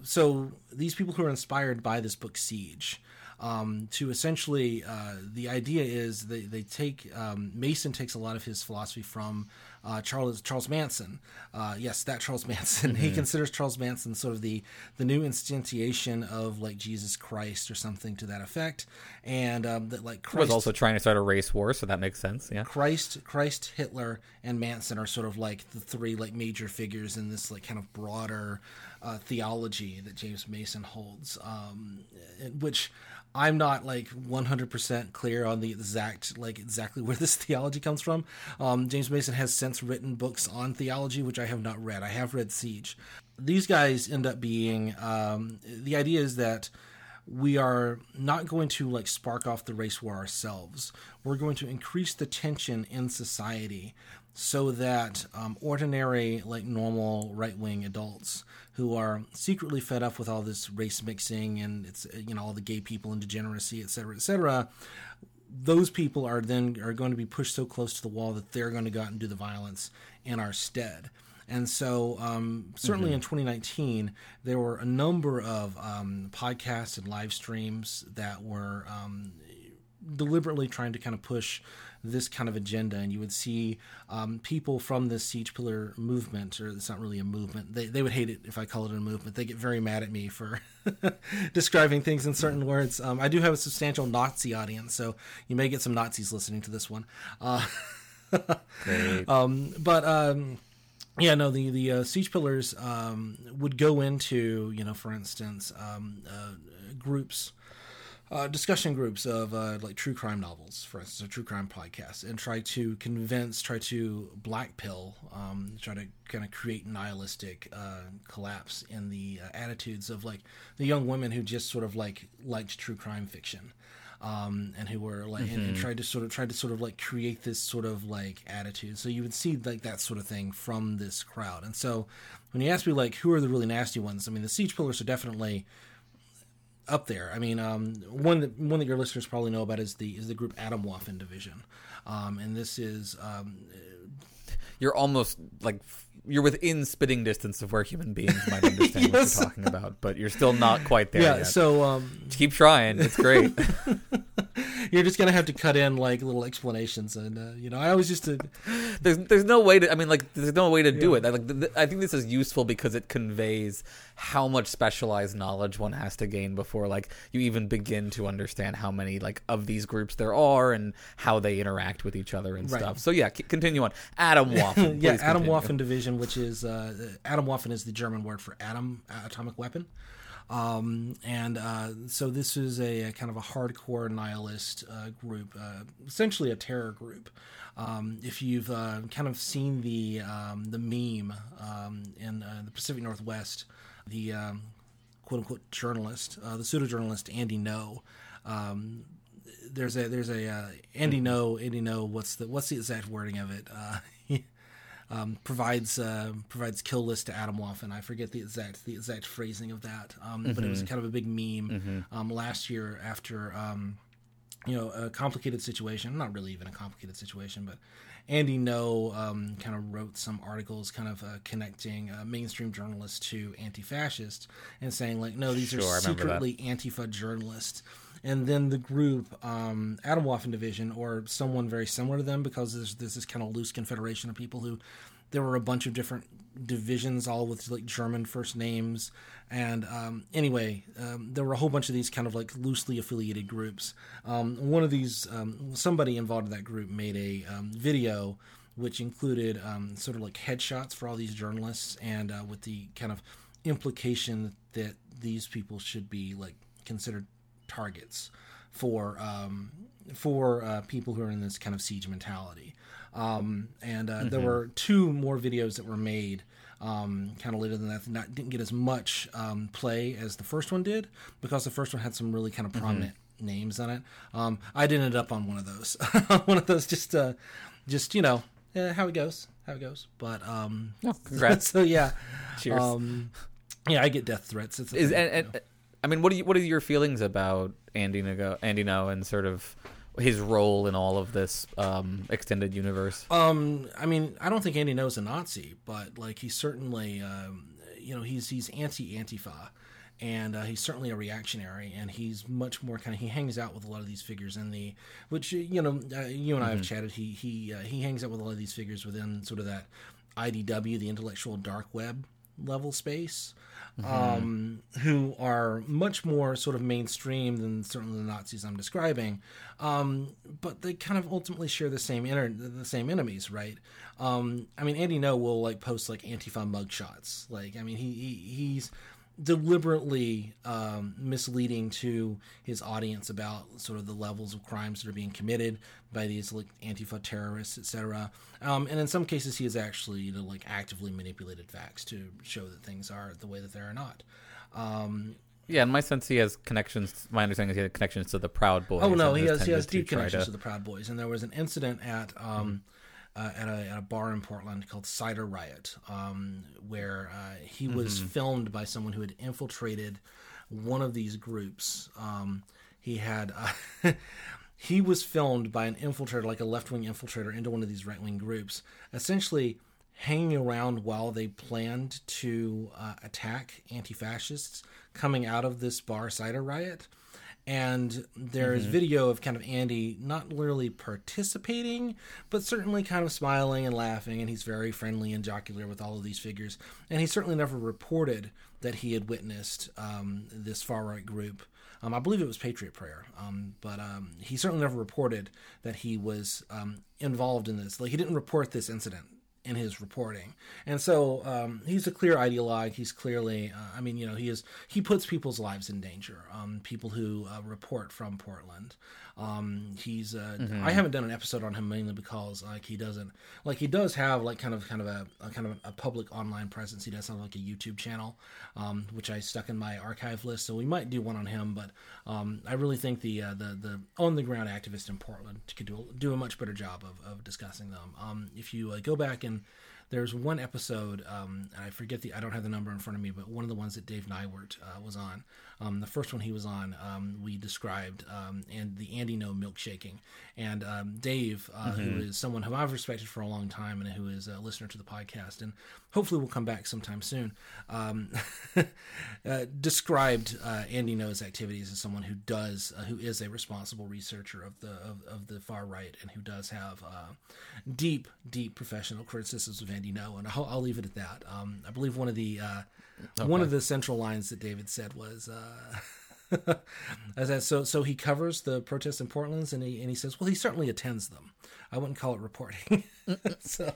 so these people who are inspired by this book siege um, to essentially uh, the idea is they, they take um, mason takes a lot of his philosophy from uh, charles charles manson uh, yes that charles manson he considers charles manson sort of the the new instantiation of like jesus christ or something to that effect and um, that like was also trying to start a race war, so that makes sense. Yeah. Christ, Christ, Hitler, and Manson are sort of like the three like major figures in this like kind of broader uh, theology that James Mason holds, um, which I'm not like 100% clear on the exact like exactly where this theology comes from. Um, James Mason has since written books on theology, which I have not read. I have read Siege. These guys end up being um, the idea is that we are not going to like spark off the race war ourselves. We're going to increase the tension in society so that um, ordinary, like normal right wing adults who are secretly fed up with all this race mixing and it's you know all the gay people and degeneracy, et cetera, et cetera. Those people are then are going to be pushed so close to the wall that they're going to go out and do the violence in our stead. And so, um, certainly in 2019, there were a number of um, podcasts and live streams that were um, deliberately trying to kind of push this kind of agenda. And you would see um, people from the siege pillar movement, or it's not really a movement. They, they would hate it if I call it a movement. They get very mad at me for describing things in certain words. Um, I do have a substantial Nazi audience, so you may get some Nazis listening to this one. Uh, um, but um, yeah, no, the the uh, siege pillars um, would go into you know, for instance, um, uh, groups. Uh, discussion groups of uh, like true crime novels, for instance, or true crime podcasts, and try to convince, try to black pill, um, try to kind of create nihilistic uh, collapse in the uh, attitudes of like the young women who just sort of like liked true crime fiction um, and who were like and, and tried to sort of tried to sort of like create this sort of like attitude. So you would see like that sort of thing from this crowd. And so when you ask me like who are the really nasty ones, I mean the siege pillars are definitely up there. I mean, um, one that one that your listeners probably know about is the is the group Atomwaffen Division, um, and this is um, You're almost like you're within spitting distance of where human beings might understand Yes. what you're talking about, but you're still not quite there yeah. yet. So um, keep trying. It's great. you're just gonna have to cut in like little explanations, and uh, you know I always used to there's there's no way to I mean like there's no way to do it. I, like th- th- I think this is useful because it conveys how much specialized knowledge one has to gain before like you even begin to understand how many like of these groups there are and how they interact with each other and Right. stuff. So yeah, c- continue on. Adam Waffen. yeah, Adam continue. Waffen division, which is uh, Atomwaffen is the German word for atom uh, atomic weapon. Um, and uh, so this is a, a kind of a hardcore nihilist uh, group, uh, essentially a terror group. Um, if you've uh, kind of seen the um, the meme um, in uh, the Pacific Northwest, the um, quote unquote journalist, uh, the pseudo journalist Andy Ngo. Um, there's a there's a uh, Andy Ngo Andy Ngo what's the what's the exact wording of it? Um, provides uh, provides kill list to Atomwaffen. I forget the exact the exact phrasing of that, um, but it was kind of a big meme um, last year after um, you know a complicated situation. Not really even a complicated situation, but Andy Ngo um, kind of wrote some articles, kind of uh, connecting uh, mainstream journalists to anti-fascists and saying like, no, these Sure, are secretly Antifa journalists. And then the group, um, Atomwaffen Division, or someone very similar to them, because there's, there's this kind of loose confederation of people who, there were a bunch of different divisions, all with like German first names. And um, anyway, um, there were a whole bunch of these kind of like loosely affiliated groups. Um, one of these, um, somebody involved in that group made a um, video which included um, sort of like headshots for all these journalists and uh, with the kind of implication that these people should be like considered targets for um, for uh, people who are in this kind of siege mentality. Um, and uh, there were two more videos that were made um, kind of later than that. Not didn't get as much um, play as the first one did because the first one had some really kind of prominent names on it. Um, I did end up on one of those, one of those just uh, just you know eh, how it goes, how it goes. But um, Oh, congrats. so yeah, Cheers. um, yeah, I get death threats. It's Is thing, and. I mean, what do you what are your feelings about Andy Ngo, Andy Ngo, and sort of his role in all of this um, extended universe? Um, I mean, I don't think Andy Ngo's a Nazi, but like he's certainly, um, you know, he's he's anti Antifa, and uh, he's certainly a reactionary, and he's much more kind of he hangs out with a lot of these figures in the, which you know, uh, you and I have chatted. He he uh, he hangs out with a lot of these figures within sort of that IDW, the intellectual dark web level space. Um, who are much more sort of mainstream than certainly the Nazis I'm describing, um, but they kind of ultimately share the same the same enemies, right? Um, I mean, Andy Ngo will like post like Antifa mugshots. Like, I mean, he, he he's deliberately um, misleading to his audience about sort of the levels of crimes that are being committed by these like Antifa terrorists, etc. Um, and in some cases, he has actually you know, like actively manipulated facts to show that things are the way that they are not. Um, Yeah, in my sense, he has connections. My understanding is he has connections to the Proud Boys. Oh no, he has he has deep connections to- to... the Proud Boys, and there was an incident at um, uh, at, a, at a bar in Portland called Cider Riot, um, where uh, he was filmed by someone who had infiltrated one of these groups. Um, he had. Uh, He was filmed by an infiltrator, like a left wing infiltrator, into one of these right wing groups, essentially hanging around while they planned to uh, attack anti fascists coming out of this bar cider riot and there is video of kind of Andy not literally participating, but certainly kind of smiling and laughing, and he's very friendly and jocular with all of these figures. And he certainly never reported that he had witnessed um, this far right group. Um, I believe it was Patriot Prayer, um, but um, he certainly never reported that he was um, involved in this. Like he didn't report this incident in his reporting. And so um, he's a clear ideologue. He's clearly, uh, I mean, you know, he is he puts people's lives in danger. Um, people who uh, report from Portland. Um, he's uh, I haven't done an episode on him mainly because like he doesn't like he does have like kind of kind of a, a kind of a public online presence. He does have like a YouTube channel, um, which I stuck in my archive list. So we might do one on him. But um, I really think the uh, the the on the ground activist in Portland could do do a much better job of, of discussing them. Um, if you uh, go back and there's one episode, um, and I forget the, I don't have the number in front of me, but one of the ones that Dave Neiwert uh, was on. Um, the first one he was on, um, we described um, and the Andy Ngo milkshaking, and um, Dave, uh, who is someone who I've respected for a long time and who is a listener to the podcast, and hopefully will come back sometime soon. Um, uh, described uh, Andy Ngo's activities as someone who does, uh, who is a responsible researcher of the of, of the far right, and who does have uh, deep, deep professional criticisms of Andy Ngo, and I'll, I'll leave it at that. Um, I believe one of the uh, one of the central lines that David said was. Uh, as that, so, so he covers the protests in Portland, and he and he says, "Well, he certainly attends them. I wouldn't call it reporting." so,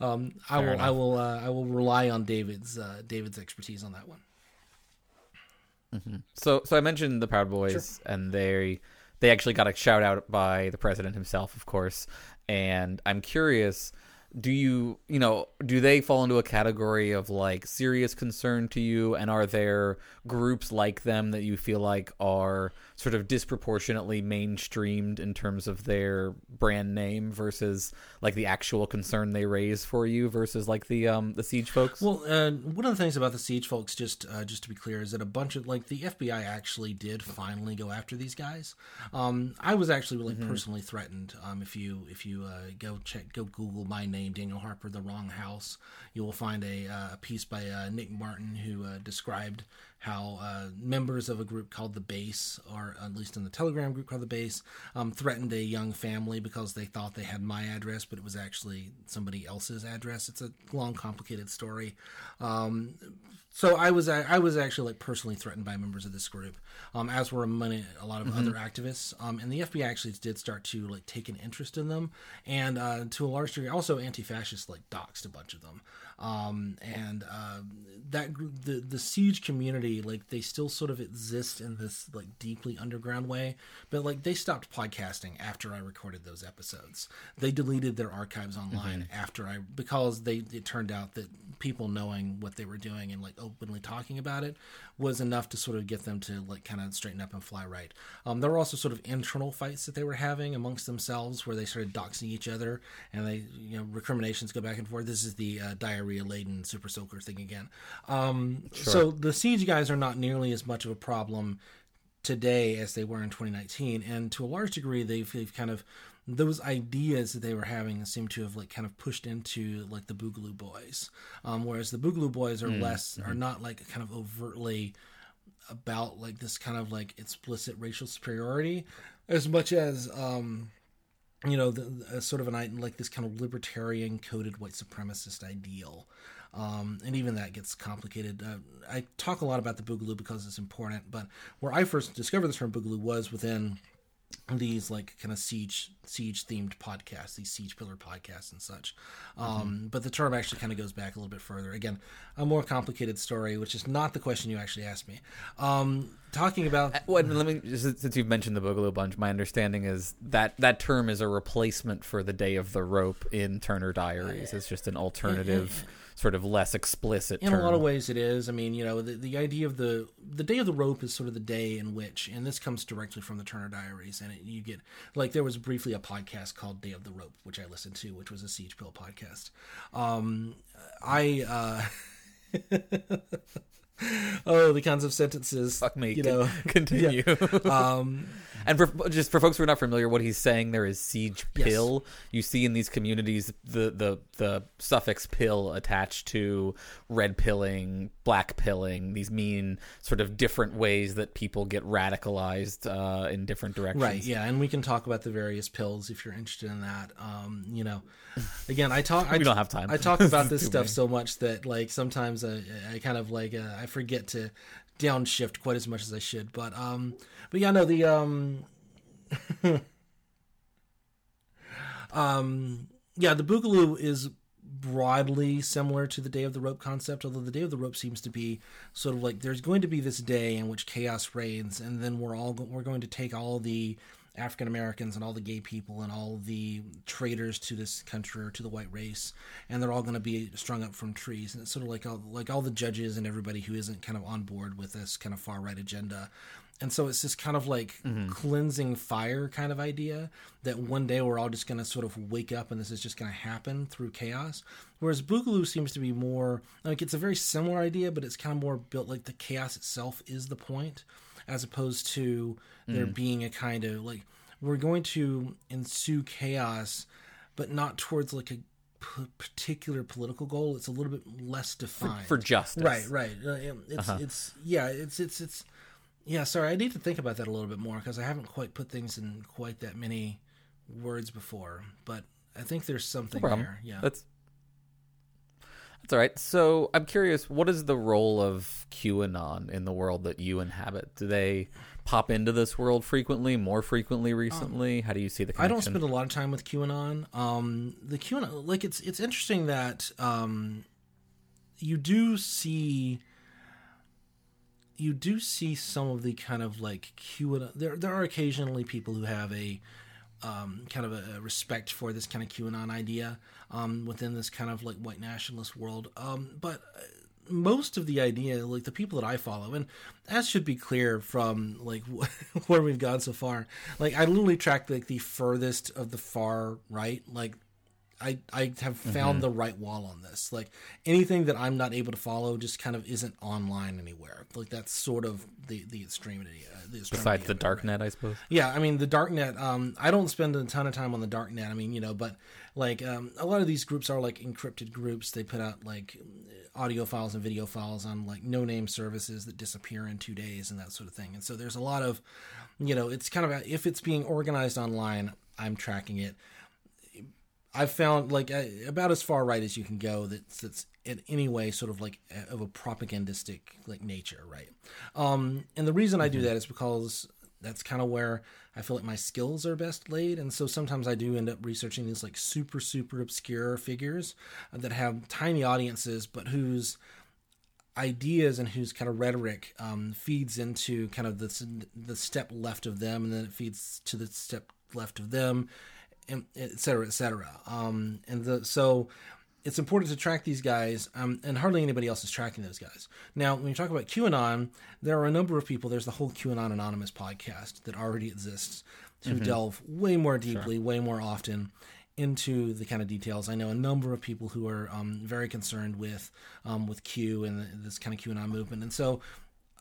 um, I will, I will, uh, I will rely on David's uh, David's expertise on that one. So, so I mentioned the Proud Boys, and they they actually got a shout out by the president himself, of course. And I'm curious, do you you know do they fall into a category of like serious concern to you and are there groups like them that you feel like are sort of disproportionately mainstreamed in terms of their brand name versus like the actual concern they raise for you versus like the um the siege folks Well, uh, one of the things about the siege folks, just uh, just to be clear, is that a bunch of like the FBI actually did finally go after these guys. Um, I was actually like personally threatened. Um, if you if you uh, go check go Google my name, Daniel Harper, the wrong house, you will find a, uh, piece by uh, Nick Martin who uh, described how uh, members of a group called the Base, or at least in the Telegram group called the Base, um, threatened a young family because they thought they had my address, but it was actually somebody else's address. It's a long, complicated story. Um, so I was I was actually like personally threatened by members of this group, um, as were many a lot of other activists. Um, and the FBI actually did start to like take an interest in them, and uh, to a large degree, also anti-fascists like doxed a bunch of them. Um, and uh, that the the siege community like they still sort of exist in this like deeply underground way, but like they stopped podcasting after I recorded those episodes. They deleted their archives online after I because they it turned out that people knowing what they were doing and like openly talking about it was enough to sort of get them to like kind of straighten up and fly right. Um, there were also sort of internal fights that they were having amongst themselves where they started doxing each other and they you know recriminations go back and forth. This is the uh, diarrhea laden super soaker thing again. Um, So the siege guys are not nearly as much of a problem today as they were in 2019 and to a large degree they've, they've kind of those ideas that they were having seem to have like kind of pushed into like the boogaloo boys. Um, whereas the boogaloo boys are less are not like kind of overtly about like this kind of like explicit racial superiority as much as um you know the, the sort of an like this kind of libertarian coded white supremacist ideal um, and even that gets complicated. Uh, I talk a lot about the boogaloo because it's important, but where I first discovered the term boogaloo was within these like kind of siege siege themed podcasts these siege pillar podcasts and such. Um but the term actually kind of goes back a little bit further. Again a more complicated story which is not the question you actually asked me. Um talking about Well, let me since you've mentioned the Boogaloo Bunch, my understanding is that that term is a replacement for the Day of the Rope in Turner Diaries. It's just an alternative, sort of less explicit in term. a lot of ways it is i mean you know the, the idea of the the day of the rope is sort of the day in which and this comes directly from the turner diaries and it, you get like there was briefly a podcast called day of the rope which i listened to which was a siege pill podcast um i uh oh the kinds of sentences Fuck me. you know continue. um And for just for folks who are not familiar, what he's saying there is siege Yes. pill. You see in these communities the the the suffix pill attached to red pilling, black pilling. These mean sort of different ways that people get radicalized uh, in different directions. Right, yeah, and we can talk about the various pills if you're interested in that. Um, you know, again, I talk. I, We don't have time. I talk about this stuff many. so much that like sometimes I, I kind of like uh, I forget to downshift quite as much as I should. But um, but yeah, no, the um, um, yeah, the Boogaloo is broadly similar to the Day of the Rope concept, although the Day of the Rope seems to be sort of like there's going to be this day in which chaos reigns, and then we're all go- we're going to take all the African Americans and all the gay people and all the traitors to this country or to the white race, and they're all going to be strung up from trees. And it's sort of like all, like all the judges and everybody who isn't kind of on board with this kind of far right agenda. And so it's this kind of like mm-hmm. cleansing fire kind of idea that one day we're all just going to sort of wake up and this is just going to happen through chaos. Whereas Boogaloo seems to be more like it's a very similar idea, but it's kind of more built like the chaos itself is the point, as opposed to there being a kind of like we're going to ensue chaos, but not towards like a p- particular political goal. It's a little bit less defined for justice. Right, right. Uh, It's it's yeah, it's it's it's yeah. Sorry, I need to think about that a little bit more because I haven't quite put things in quite that many words before. But I think there's something problem. there. Yeah. That's that's all right. So I'm curious, what is the role of QAnon in the world that you inhabit? Do they pop into this world frequently, more frequently recently? How do you see the Um, I don't spend a lot of time with QAnon. Um, the QAnon, like it's it's interesting that um, you do see you do see some of the kind of like QAnon. There there are occasionally people who have a um, kind of a, respect for this kind of QAnon idea um, within this kind of like white nationalist world. Um, but uh, most of the idea, like the people that I follow, and as should be clear from like where we've gone so far, like I literally track like the furthest of the far right, like I I have found Mhm. the right wall on this. Like anything that I'm not able to follow just kind of isn't online anywhere. Like that's sort of the the extremity. Uh, the extremity Besides the dark net, I suppose. Yeah, I mean the darknet. Um, I don't spend a ton of time on the darknet. I mean, you know, but like um, a lot of these groups are like encrypted groups. They put out like audio files and video files on like no name services that disappear in two days and that sort of thing. And so there's a lot of, you know, it's kind of a, if it's being organized online, I'm tracking it. I've found like about as far right as you can go that's that's in any way sort of like of a propagandistic like nature, right? Um, and the reason I do that is because that's kind of where I feel like my skills are best laid, and so sometimes I do end up researching these like super super obscure figures that have tiny audiences, but whose ideas and whose kind of rhetoric um, feeds into kind of the the step left of them, and then it feeds to the step left of them, et cetera, et cetera. Um, and the so it's important to track these guys, um, and hardly anybody else is tracking those guys. Now, when you talk about QAnon, there are a number of people. There's the whole QAnon Anonymous podcast that already exists to Mhm. delve way more deeply, way more often into the kind of details. I know a number of people who are um, very concerned with um, with Q and this kind of QAnon movement, and so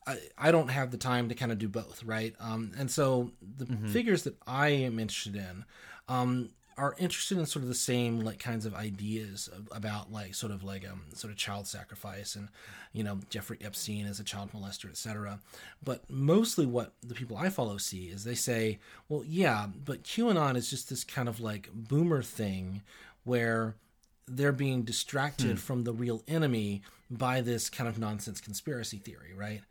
I, I don't have the time to kind of do both, right? Um, and so the figures that I am interested in um, are interested in sort of the same like kinds of ideas about like sort of like um sort of child sacrifice and you know Jeffrey Epstein as a child molester, etc. But mostly what the people I follow see is they say, well, yeah, but QAnon is just this kind of like boomer thing where they're being distracted Hmm. from the real enemy by this kind of nonsense conspiracy theory, right?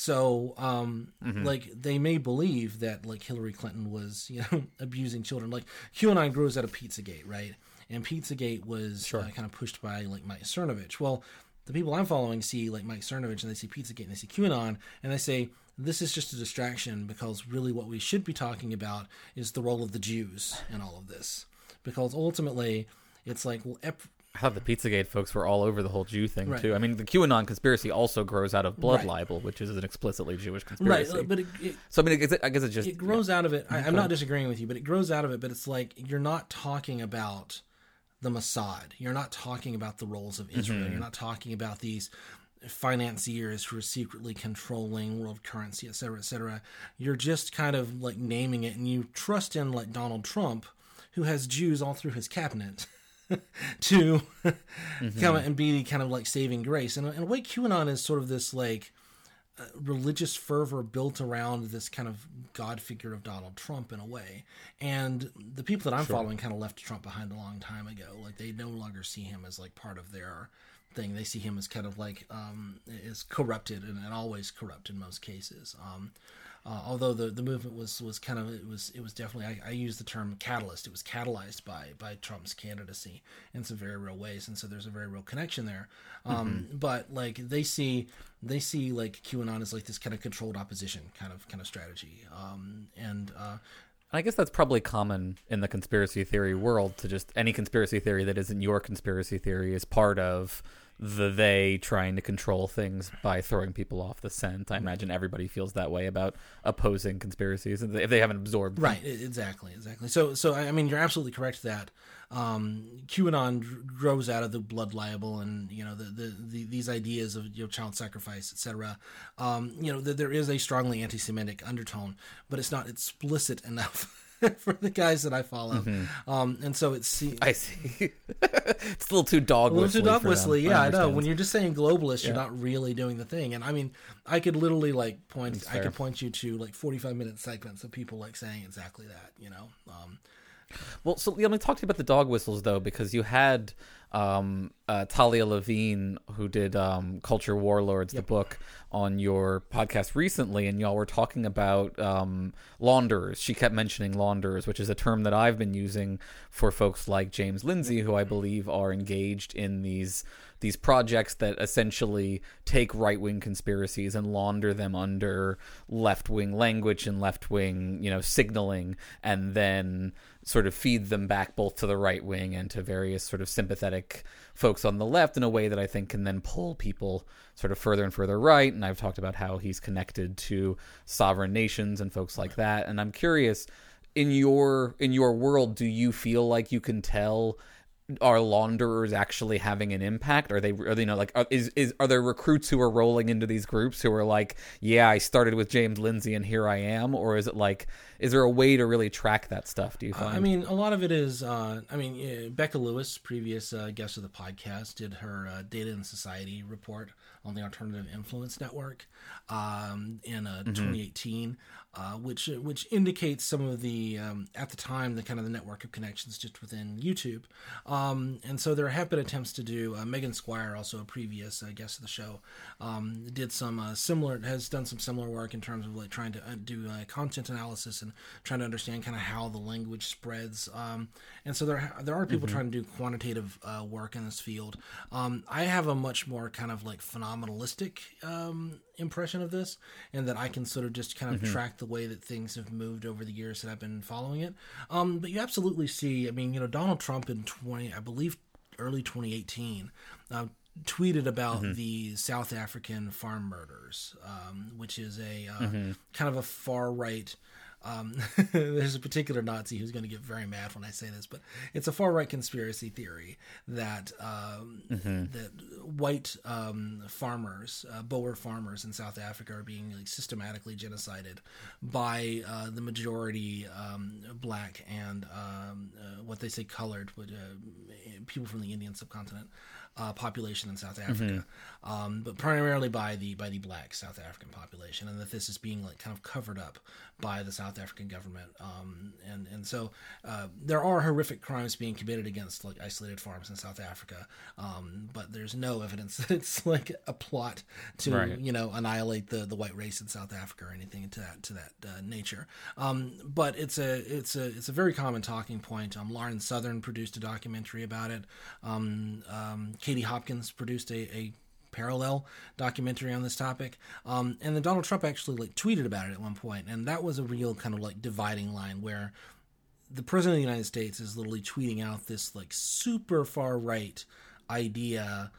So, um, Mhm. like they may believe that like Hillary Clinton was, you know, abusing children. Like QAnon grows out of Pizzagate, right? And Pizzagate was uh, kind of pushed by like Mike Cernovich. Well, the people I'm following see like Mike Cernovich and they see Pizzagate and they see QAnon and they say this is just a distraction because really what we should be talking about is the role of the Jews in all of this. Because ultimately, it's like well, I thought the Pizzagate folks were all over the whole Jew thing Right. too. I mean, the QAnon conspiracy also grows out of blood Right. libel, which is an explicitly Jewish right, conspiracy. but it, it, so I mean, I guess it, I guess it just it grows out of it. I, I'm not disagreeing with you, but it grows out of it. But it's like you're not talking about the Mossad. You're not talking about the roles of Israel. Mhm. You're not talking about these financiers who are secretly controlling world currency, et cetera, et cetera. You're just kind of like naming it, and you trust in like Donald Trump, who has Jews all through his cabinet. to come and be the kind of like saving grace, and in a way, QAnon is sort of this like uh, religious fervor built around this kind of god figure of Donald Trump in a way. And the people that I'm Sure. following kind of left Trump behind a long time ago. Like they no longer see him as like part of their thing. They see him as kind of like um, is corrupted and, and always corrupt in most cases. Um, uh, although the, the movement was, was kind of it was it was definitely I, I use the term catalyst. It was catalyzed by by Trump's candidacy in some very real ways, and so there's a very real connection there. Um, But like they see they see like QAnon as like this kind of controlled opposition kind of kind of strategy. Um, and uh, I guess that's probably common in the conspiracy theory world to just any conspiracy theory that isn't your conspiracy theory is part of the they trying to control things by throwing people off the scent. I imagine everybody feels that way about opposing conspiracies if they haven't absorbed. Right, exactly, exactly. So, so I mean, you're absolutely correct that um, QAnon grows out of the blood libel and you know the, the, the these ideas of you know child sacrifice, etc. Um, you know, that there is a strongly anti-Semitic undertone, but it's not explicit enough. for the guys that I follow, Mhm. um, and so it's see, I see. it's a little too dog a little too dog whistly. Yeah, I, know. When you're just saying globalist, you're not really doing the thing. And I mean, I could literally like point. That's I fair. could point you to like 45 minute segments of people like saying exactly that. You know. Um, Well, so let me talk to you about the dog whistles though, because you had um, uh, Talia Lavin, who did um, Culture Warlords, the book, on your podcast recently, and y'all were talking about um, launderers. She kept mentioning launderers, which is a term that I've been using for folks like James Lindsay, who I believe are engaged in these these projects that essentially take right wing conspiracies and launder them under left wing language and left wing, you know, signaling, and then sort of feed them back both to the right wing and to various sort of sympathetic folks on the left in a way that I think can then pull people sort of further and further right. And I've talked about how he's connected to sovereign nations and folks like that. And I'm curious in your in your world, do you feel like you can tell are launderers actually having an impact? Are they, are they, you know, like, are, is, is, are there recruits who are rolling into these groups who are like, yeah, I started with James Lindsay and here I am? Or is it like, is there a way to really track that stuff? Do you find? I mean, a lot of it is. Uh, I mean, uh, Becca Lewis, previous uh, guest of the podcast, did her uh, Data and Society report on the Alternative Influence Network um, in uh, 2018, uh, which which indicates some of the um, at the time the kind of the network of connections just within YouTube. Um, and so there have been attempts to do. Uh, Megan Squire, also a previous uh, guest of the show, um, did some uh, similar has done some similar work in terms of like trying to uh, do uh, content analysis and trying to understand kind of how the language spreads. Um, and so there there are people trying to do quantitative uh, work in this field. Um, I have a much more kind of like phenomenalistic um, impression of this, and that I can sort of just kind of track the way that things have moved over the years that I've been following it. Um, but you absolutely see. I mean, you know, Donald Trump in twenty, I believe, early twenty eighteen. Uh, tweeted about the South African farm murders, um, which is a uh, kind of a far right. Um, there's a particular Nazi who's going to get very mad when I say this, but it's a far right conspiracy theory that um, that white um, farmers, uh, Boer farmers in South Africa, are being like, systematically genocided by uh, the majority um, black and um, uh, what they say colored, but, uh, people from the Indian subcontinent uh, population in South Africa, um, but primarily by the by the black South African population, and that this is being like kind of covered up by the South African government, um, and and so uh, there are horrific crimes being committed against like isolated farms in South Africa, um, but there's no evidence that it's like a plot to Right. you know annihilate the the white race in South Africa or anything to that to that uh, nature. Um, but it's a it's a it's a very common talking point. Um, Lauren Southern produced a documentary about it. Um, um, Katie Hopkins produced a, a parallel documentary on this topic. Um, and then Donald Trump actually like tweeted about it at one point, and that was a real kind of like dividing line where the president of the United States is literally tweeting out this like super far right idea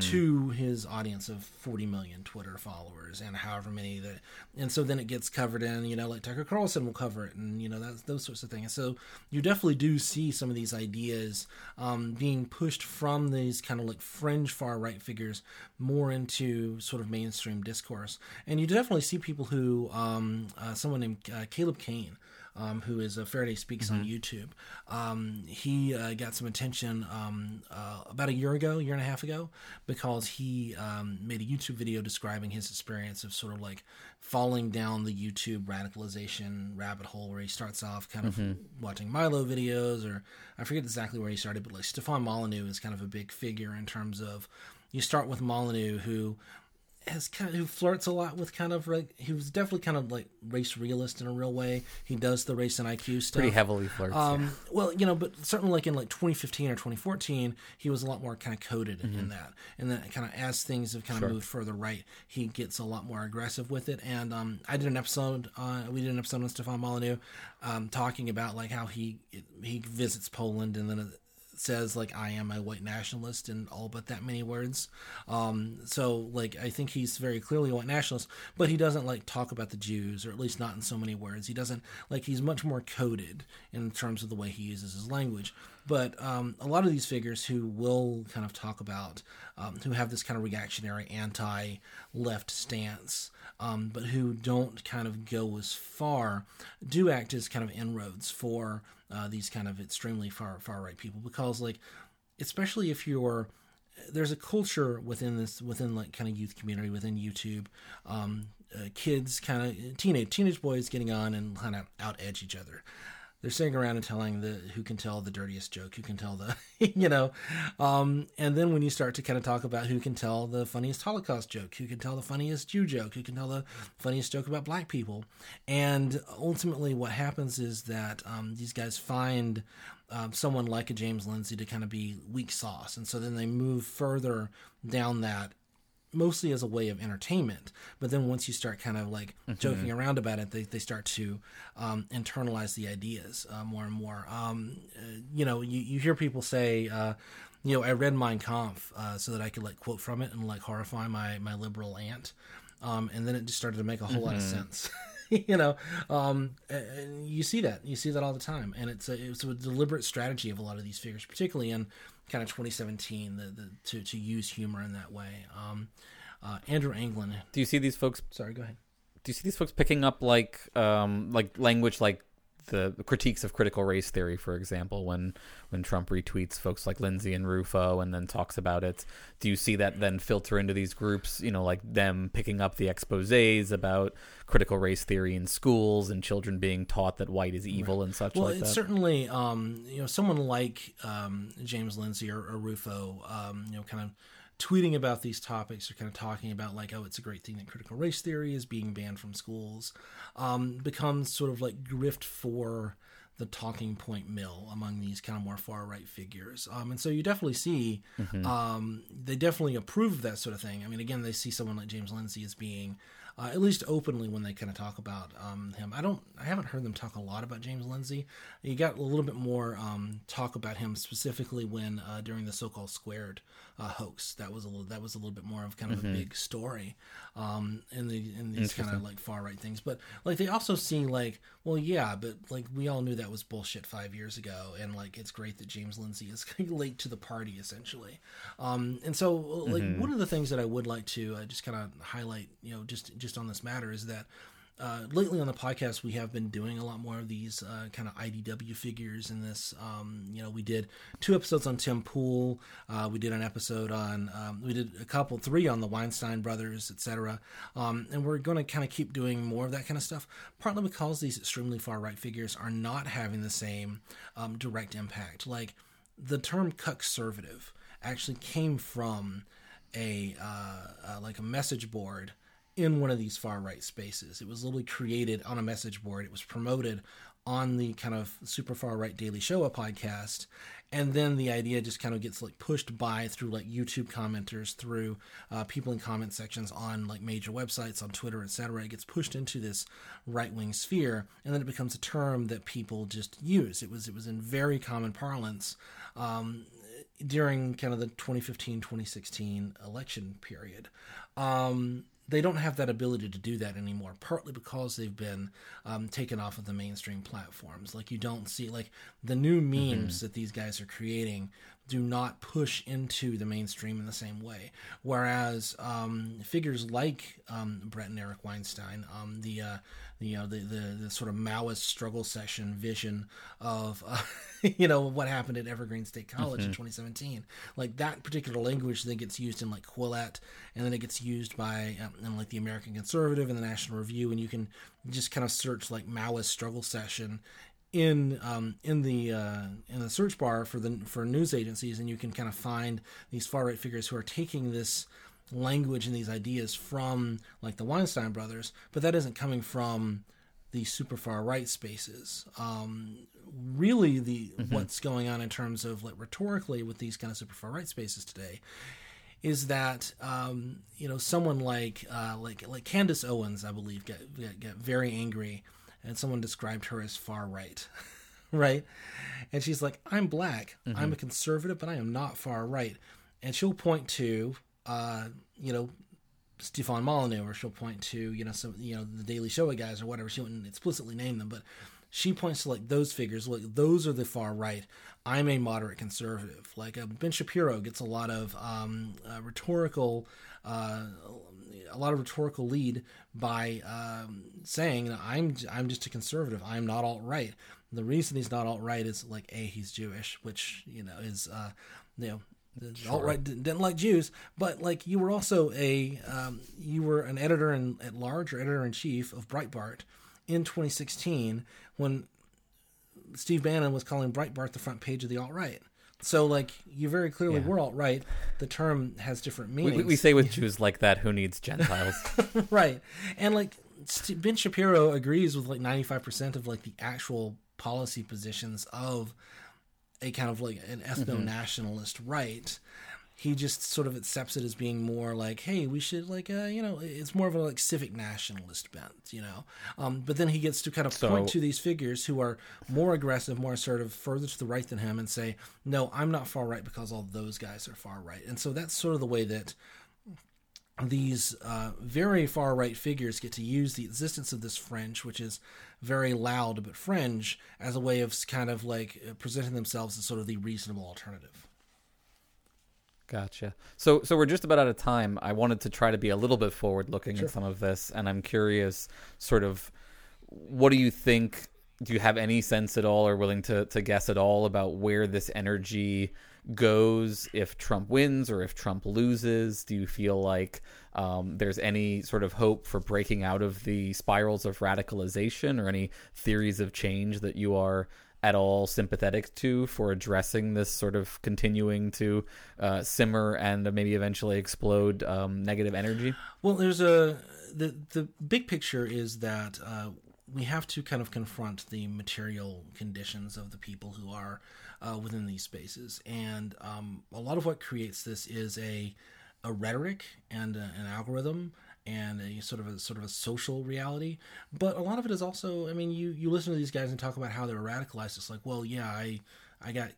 to his audience of 40 million Twitter followers and however many that, and so then it gets covered in, you know, like Tucker Carlson will cover it and, you know, those sorts of things. So you definitely do see some of these ideas um, being pushed from these kind of like fringe far right figures more into sort of mainstream discourse. And you definitely see people who, um, uh, someone named uh, Caleb Cain, um, who is a Faraday Speaks on YouTube. Um, he uh, got some attention um, uh, about a year ago, year and a half ago, because he um, made a YouTube video describing his experience of sort of like falling down the YouTube radicalization rabbit hole, where he starts off kind of watching Milo videos, or I forget exactly where he started, but like Stefan Molyneux is kind of a big figure in terms of you start with Molyneux, who has kind of who flirts a lot with kind of like he was definitely kind of like race realist in a real way. He does the race and IQ stuff Pretty heavily flirts. Um, well, you know, but certainly like in like 2015 or 2014, he was a lot more kind of coded in- Mm-hmm. in that. And then kind of as things have kind of moved further right, he gets a lot more aggressive with it. And um, I did an episode, uh, we did an episode on Stefan Molyneux, um, talking about like how he he visits Poland and then. Says like I am a white nationalist in all but that many words. Um, so like I think he's very clearly a white nationalist, but he doesn't like talk about the Jews, or at least not in so many words. He doesn't like he's much more coded in terms of the way he uses his language. But um, a lot of these figures who will kind of talk about, um, who have this kind of reactionary anti-left stance, um, but who don't kind of go as far, do act as kind of inroads for uh, these kind of extremely far far right people because like especially if you're there's a culture within this within like kind of youth community within YouTube um, uh, kids kind of teenage teenage boys getting on and kind of out edge each other they're sitting around and telling the who can tell the dirtiest joke, who can tell the you know, um, and then when you start to kind of talk about who can tell the funniest Holocaust joke, who can tell the funniest Jew joke, who can tell the funniest joke about black people, and ultimately what happens is that um, these guys find um, someone like a James Lindsay to kind of be weak sauce, and so then they move further down that mostly as a way of entertainment. But then once you start kind of like Mm-hmm. joking around about it, they, they start to um, internalize the ideas uh, more and more. Um, uh, you know, you, you hear people say, uh, you know, I read Mein Kampf uh, so that I could like quote from it and like horrify my, my liberal aunt. Um, and then it just started to make a whole lot of Mm-hmm. sense. you know, um, you see that you see that all the time, and it's a, it's a deliberate strategy of a lot of these figures, particularly in kind of 2017, the, the to to use humor in that way. Um, uh, Andrew Anglin, Do you see these folks? sorry, go ahead. Do you see these folks picking up like um like language like the critiques of critical race theory, for example, when when Trump retweets folks like Lindsay and Rufo and then talks about it, do you see that then filter into these groups? You know, like them picking up the exposés about critical race theory in schools and children being taught that white is evil and such Well, like that. certainly um, you know someone like um, James Lindsay or, or Rufo, um, you know, kind of tweeting about these topics or kind of talking about like, oh, it's a great thing that critical race theory is being banned from schools, um, becomes sort of like grift for the talking point mill among these kind of more far right figures. Um, and so you definitely see um, they definitely approve of that sort of thing. I mean, again, they see someone like James Lindsay as being uh, at least openly when they kind of talk about um, him. I don't, I haven't heard them talk a lot about James Lindsay. You got a little bit more um, talk about him specifically when uh, during the Sokal Squared uh, hoax. That was a little, that was a little bit more of kind of a big story um, in the in these kind of like far right things. But like they also see like, well, yeah, but like we all knew that was bullshit five years ago, and like it's great that James Lindsay is late to the party essentially. Um, and so like one of the things that I would like to uh, just kind of highlight, you know, just just on this matter is that uh, lately on the podcast we have been doing a lot more of these uh, kind of IDW figures in this. Um, you know, we did two episodes on Tim Pool. Uh, we did an episode on um, we did a couple, three on the Weinstein brothers, etc. Um, and we're going to kind of keep doing more of that kind of stuff. Partly because these extremely far right figures are not having the same um, direct impact. Like the term cuckservative actually came from a uh, uh, like a message board in one of these far right spaces. It was literally created on a message board. It was promoted on the kind of super far right Daily Shoah podcast, and then the idea just kind of gets like pushed by through like YouTube commenters, through uh, people in comment sections on like major websites, on Twitter, etc. It gets pushed into this right wing sphere, and then it becomes a term that people just use. It was it was in very common parlance. Um, during kind of the 2015-2016 election period um, they don't have that ability to do that anymore partly because they've been um, taken off of the mainstream platforms. Like you don't see like the new memes that these guys are creating do not push into the mainstream in the same way whereas um, figures like um, brett and eric weinstein um, the uh, you know the, the the sort of Maoist struggle session vision of uh, you know what happened at Evergreen State College in 2017. Like that particular language then gets used in like Quillette, and then it gets used by um, in like the American Conservative and the National Review, and you can just kind of search like Maoist struggle session in um, in the uh, in the search bar for the for news agencies, and you can kind of find these far right figures who are taking this language and these ideas from like the Weinstein brothers, but that isn't coming from the super far right spaces. Um, really, the what's going on in terms of like rhetorically with these kind of super far right spaces today is that um, you know someone like uh, like like Candace Owens, I believe, got, got got very angry, and someone described her as far right. right? And she's like, I'm black. I'm a conservative, but I am not far right. And she'll point to, uh, you know, Stefan Molyneux, or she'll point to, you know, some, you know, the Daily Shoah guys or whatever. She wouldn't explicitly name them, but she points to like those figures. Like those are the far right. I'm a moderate conservative. Like uh, Ben Shapiro gets a lot of um, uh, rhetorical. Uh, a lot of rhetorical lead by um, saying I'm I'm just a conservative. I'm not alt right. The reason he's not alt right is like a he's Jewish, which you know is uh, you know the alt right didn't like Jews, but like you were also a um, you were an editor in, at large or editor in chief of Breitbart in 2016 when Steve Bannon was calling Breitbart the front page of the alt right. So like you very clearly Yeah. were all right. The term has different meanings. we, we say with Jews like that, who needs Gentiles? right and like ben shapiro agrees with like 95% of like the actual policy positions of a kind of like an mm-hmm. ethno-nationalist right he just sort of accepts it as being more like hey we should like uh you know it's more of a like civic nationalist bent you know um but then he gets to kind of point to these figures who are more aggressive more assertive further to the right than him and say no i'm not far right because all those guys are far right and so that's sort of the way that these uh, very far right figures get to use the existence of this fringe, which is very loud but fringe, as a way of kind of like presenting themselves as sort of the reasonable alternative. Gotcha. So, so we're just about out of time. I wanted to try to be a little bit forward looking in some of this, and I'm curious, sort of, what do you think? Do you have any sense at all, or willing to to guess at all about where this energy goes if Trump wins or if Trump loses? Do you feel like um, there's any sort of hope for breaking out of the spirals of radicalization, or any theories of change that you are at all sympathetic to for addressing this sort of continuing to uh, simmer and maybe eventually explode um, negative energy? Well, there's a the the big picture is that uh, we have to kind of confront the material conditions of the people who are uh, within these spaces, and um, a lot of what creates this is a a rhetoric and a, an algorithm and a sort of a sort of a social reality but a lot of it is also i mean you you listen to these guys and talk about how they were radicalized it's like well yeah i i got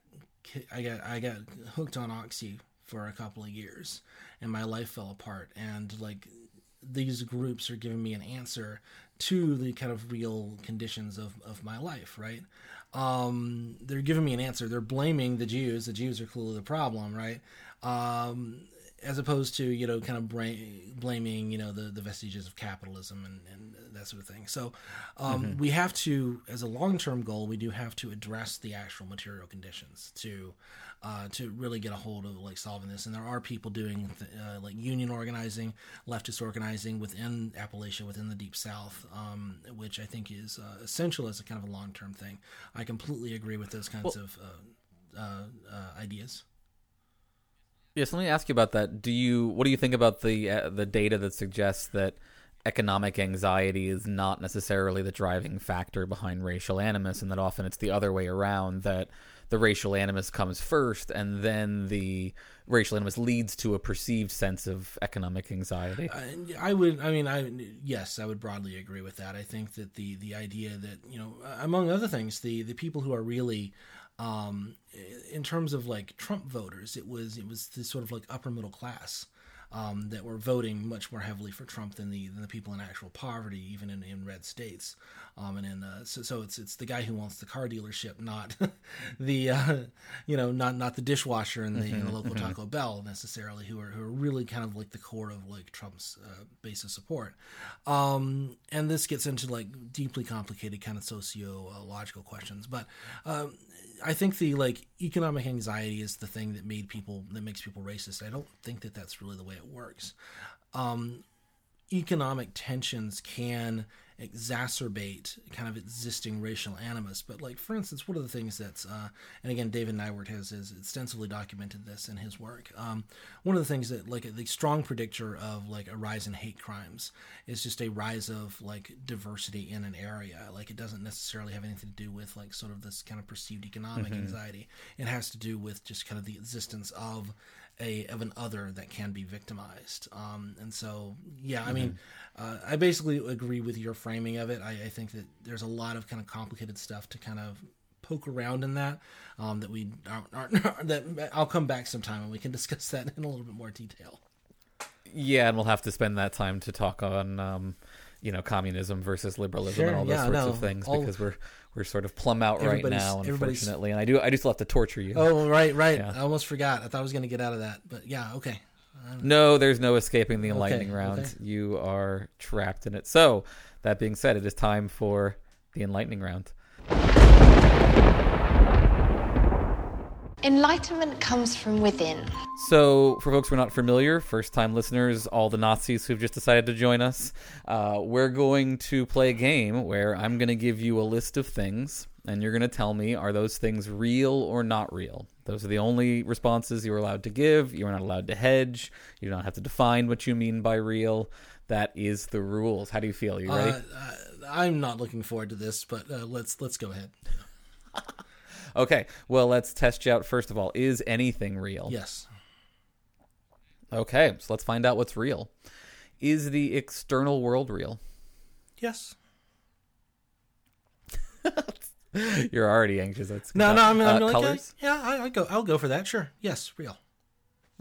i got i got hooked on oxy for a couple of years and my life fell apart and like these groups are giving me an answer to the kind of real conditions of, of my life, right? Um, they're giving me an answer. They're blaming the Jews. The Jews are clearly the problem, right? Um, as opposed to you know kind of bra- blaming you know the, the vestiges of capitalism and, and that sort of thing. So um, we have to, as a long term goal, we do have to address the actual material conditions to uh, to really get a hold of like solving this. And there are people doing th- uh, like union organizing, leftist organizing within Appalachia, within the Deep South, um, which I think is uh, essential as a kind of a long term thing. I completely agree with those kinds of uh, uh, uh, ideas. Yes, let me ask you about that. Do you what do you think about the uh, the data that suggests that economic anxiety is not necessarily the driving factor behind racial animus, and that often it's the other way around that the racial animus comes first, and then the racial animus leads to a perceived sense of economic anxiety. I, I would. I mean, I yes, I would broadly agree with that. I think that the the idea that you know, among other things, the the people who are really um, in terms of like Trump voters, it was it was the sort of like upper middle class um, that were voting much more heavily for Trump than the than the people in actual poverty, even in, in red states. Um, and in uh, so, so it's it's the guy who wants the car dealership, not the uh, you know not not the dishwasher in the, in the local Taco Bell necessarily, who are who are really kind of like the core of like Trump's uh, base of support. Um, and this gets into like deeply complicated kind of sociological questions, but. I think the like economic anxiety is the thing that made people that makes people racist. I don't think that that's really the way it works. Um, economic tensions can exacerbate kind of existing racial animus. But like for instance, one of the things that's uh, and again David Neiwert has, has extensively documented this in his work. Um, one of the things that like the strong predictor of like a rise in hate crimes is just a rise of like diversity in an area. Like it doesn't necessarily have anything to do with like sort of this kind of perceived economic anxiety. It has to do with just kind of the existence of a of an other that can be victimized. Um, and so, yeah, I mean, uh, I basically agree with your framing of it. I, I think that there's a lot of kind of complicated stuff to kind of poke around in that um, that we aren't, aren't that I'll come back sometime and we can discuss that in a little bit more detail. Yeah, and we'll have to spend that time to talk on, um, you know, communism versus liberalism Sure, and all those yeah, sorts no, of things all- because we're we're sort of plumb out right now, unfortunately. And I do I do still have to torture you. Oh, right, right. Yeah. I almost forgot. I thought I was going to get out of that, but yeah, okay. No, there's no escaping the enlightening Okay, round. okay. You are trapped in it. So, that being said, it is time for the enlightening round. Enlightenment comes from within. So, for folks who are not familiar, first time listeners, all the Nazis who've just decided to join us, uh, we're going to play a game where I'm going to give you a list of things, and you're going to tell me are those things real or not real. Those are the only responses you're allowed to give. You're not allowed to hedge. You don't have to define what you mean by real. That is the rules. How do you feel? You ready? Uh, uh, I'm not looking forward to this, but uh, let's let's go ahead. okay. Well, let's test you out first of all. Is anything real? Yes. Okay, so let's find out what's real. Is the external world real? Yes. You're already anxious. That's No, no. I'm, I'm uh, like, colors. yeah, yeah, I, I go. I'll go for that. Sure. Yes. Real.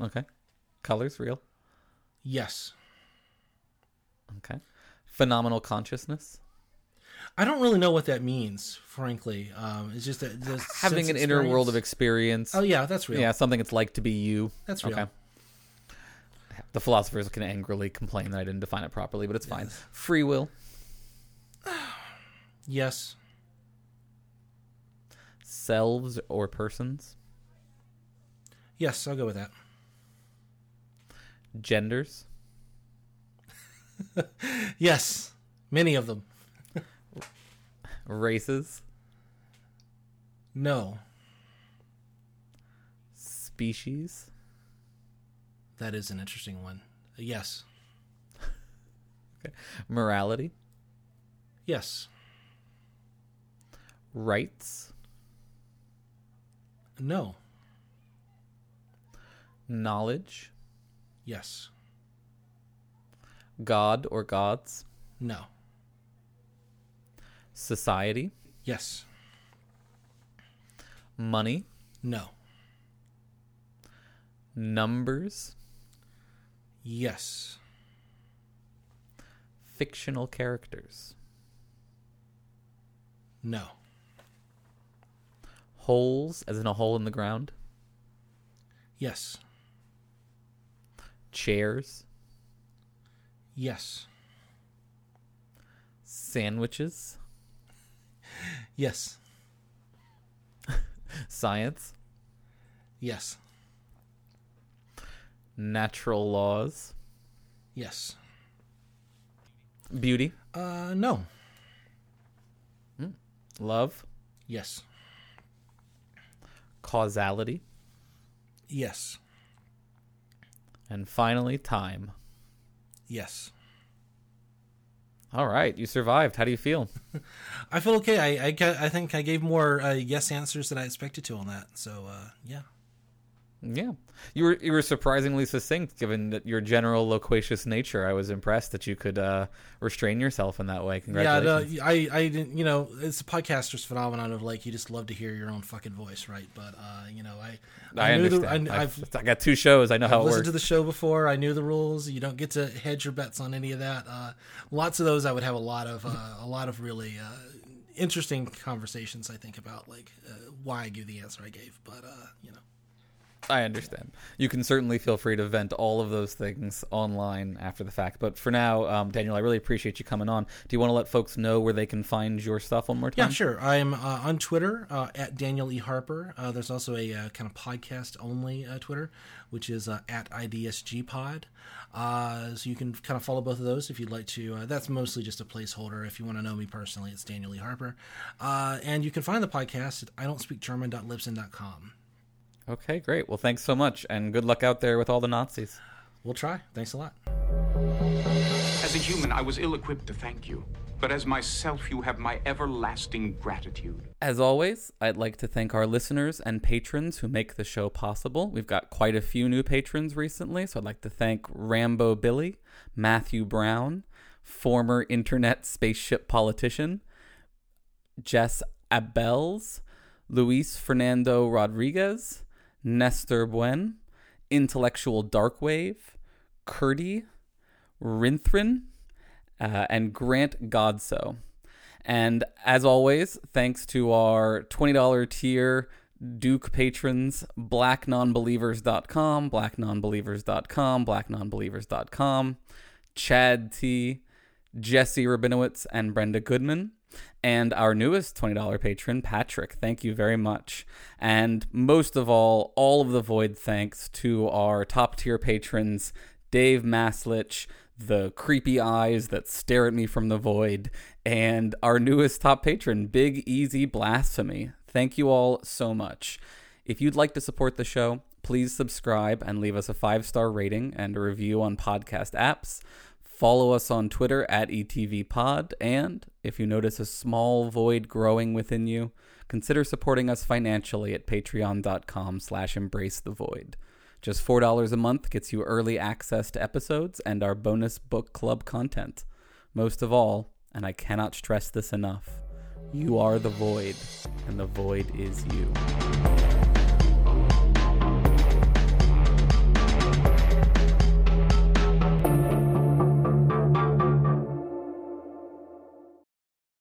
Okay, colors real. Yes. Okay, phenomenal consciousness. I don't really know what that means, frankly. Um, it's just that just Having an inner world of experience. experience. Oh yeah, that's real. Yeah, something it's like to be you. That's real. Okay. The philosophers can angrily complain that I didn't define it properly, but it's fine. Free will, Yes. selves or persons, Yes, I'll go with that. genders, Yes. Many of them. Races, No. species, That is an interesting one. Yes. okay. morality, Yes. rights, No. knowledge, Yes. God or gods, No. Society, Yes. money, No. numbers, Yes. fictional characters, No. holes, as in a hole in the ground, Yes. chairs, Yes. sandwiches, Yes. science, Yes. natural laws, Yes. beauty, Uh, no. love, Yes. causality, Yes. and finally time. Yes. All right, you survived. How do you feel? I feel okay. I I, I think I gave more uh, yes answers than I expected to on that. So uh, yeah. Yeah, you were you were surprisingly succinct, given that your general loquacious nature. I was impressed that you could uh, restrain yourself in that way. Yeah, no, Congratulations. I, I didn't, you know, it's a podcaster's phenomenon of like, you just love to hear your own fucking voice, right? But, uh, you know, I, I, knew the- understand. I, I've, I've, I got two shows. I know how I've it listened works. to the show before. I knew the rules. You don't get to hedge your bets on any of that. Uh, lots of those, I would have a lot of, uh, a lot of really, uh, interesting conversations, I think, about like, uh, why I gave the answer I gave. But, uh, you know, I understand. You can certainly feel free to vent all of those things online after the fact. But for now, um, Daniel, I really appreciate you coming on. Do you want to let folks know where they can find your stuff one more time? Yeah, sure. I'm uh, on Twitter uh, at Daniel E. Harper. Uh, there's also a uh, kind of podcast only uh, Twitter, which is uh, at IDSGPod. Uh, so you can kind of follow both of those if you'd like to. Uh, that's mostly just a placeholder. If you want to know me personally, it's Daniel E. Harper. Uh, and you can find the podcast at I don't speak German.libsyn.com. Okay, great. Well, thanks so much, and good luck out there with all the Nazis. We'll try. Thanks a lot. As a human, I was ill equipped to thank you. But as myself, you have my everlasting gratitude. As always, I'd like to thank our listeners and patrons who make the show possible. We've got quite a few new patrons recently, so I'd like to thank Rambo Billy, Matthew Brown, former internet spaceship politician, Jess Abels, Luis Fernando Rodriguez, Nestor Buen, Intellectual Darkwave, Curdy, Rinthrin, uh, and Grant Godso. And as always, thanks to our $20 tier Duke patrons, blacknonbelievers.com, blacknonbelievers.com, blacknonbelievers.com, Chad T, Jesse Rabinowitz, and Brenda Goodman. And our newest $20 patron, Patrick. Thank you very much. And most of all, all of the void thanks to our top tier patrons, Dave Maslich, the creepy eyes that stare at me from the void, and our newest top patron, Big Easy Blasphemy. Thank you all so much. If you'd like to support the show, please subscribe and leave us a five star rating and a review on podcast apps. Follow us on Twitter at ETVPod, and if you notice a small void growing within you, consider supporting us financially at patreon.com slash embrace the void. Just $4 a month gets you early access to episodes and our bonus book club content. Most of all, and I cannot stress this enough, you are the void, and the void is you.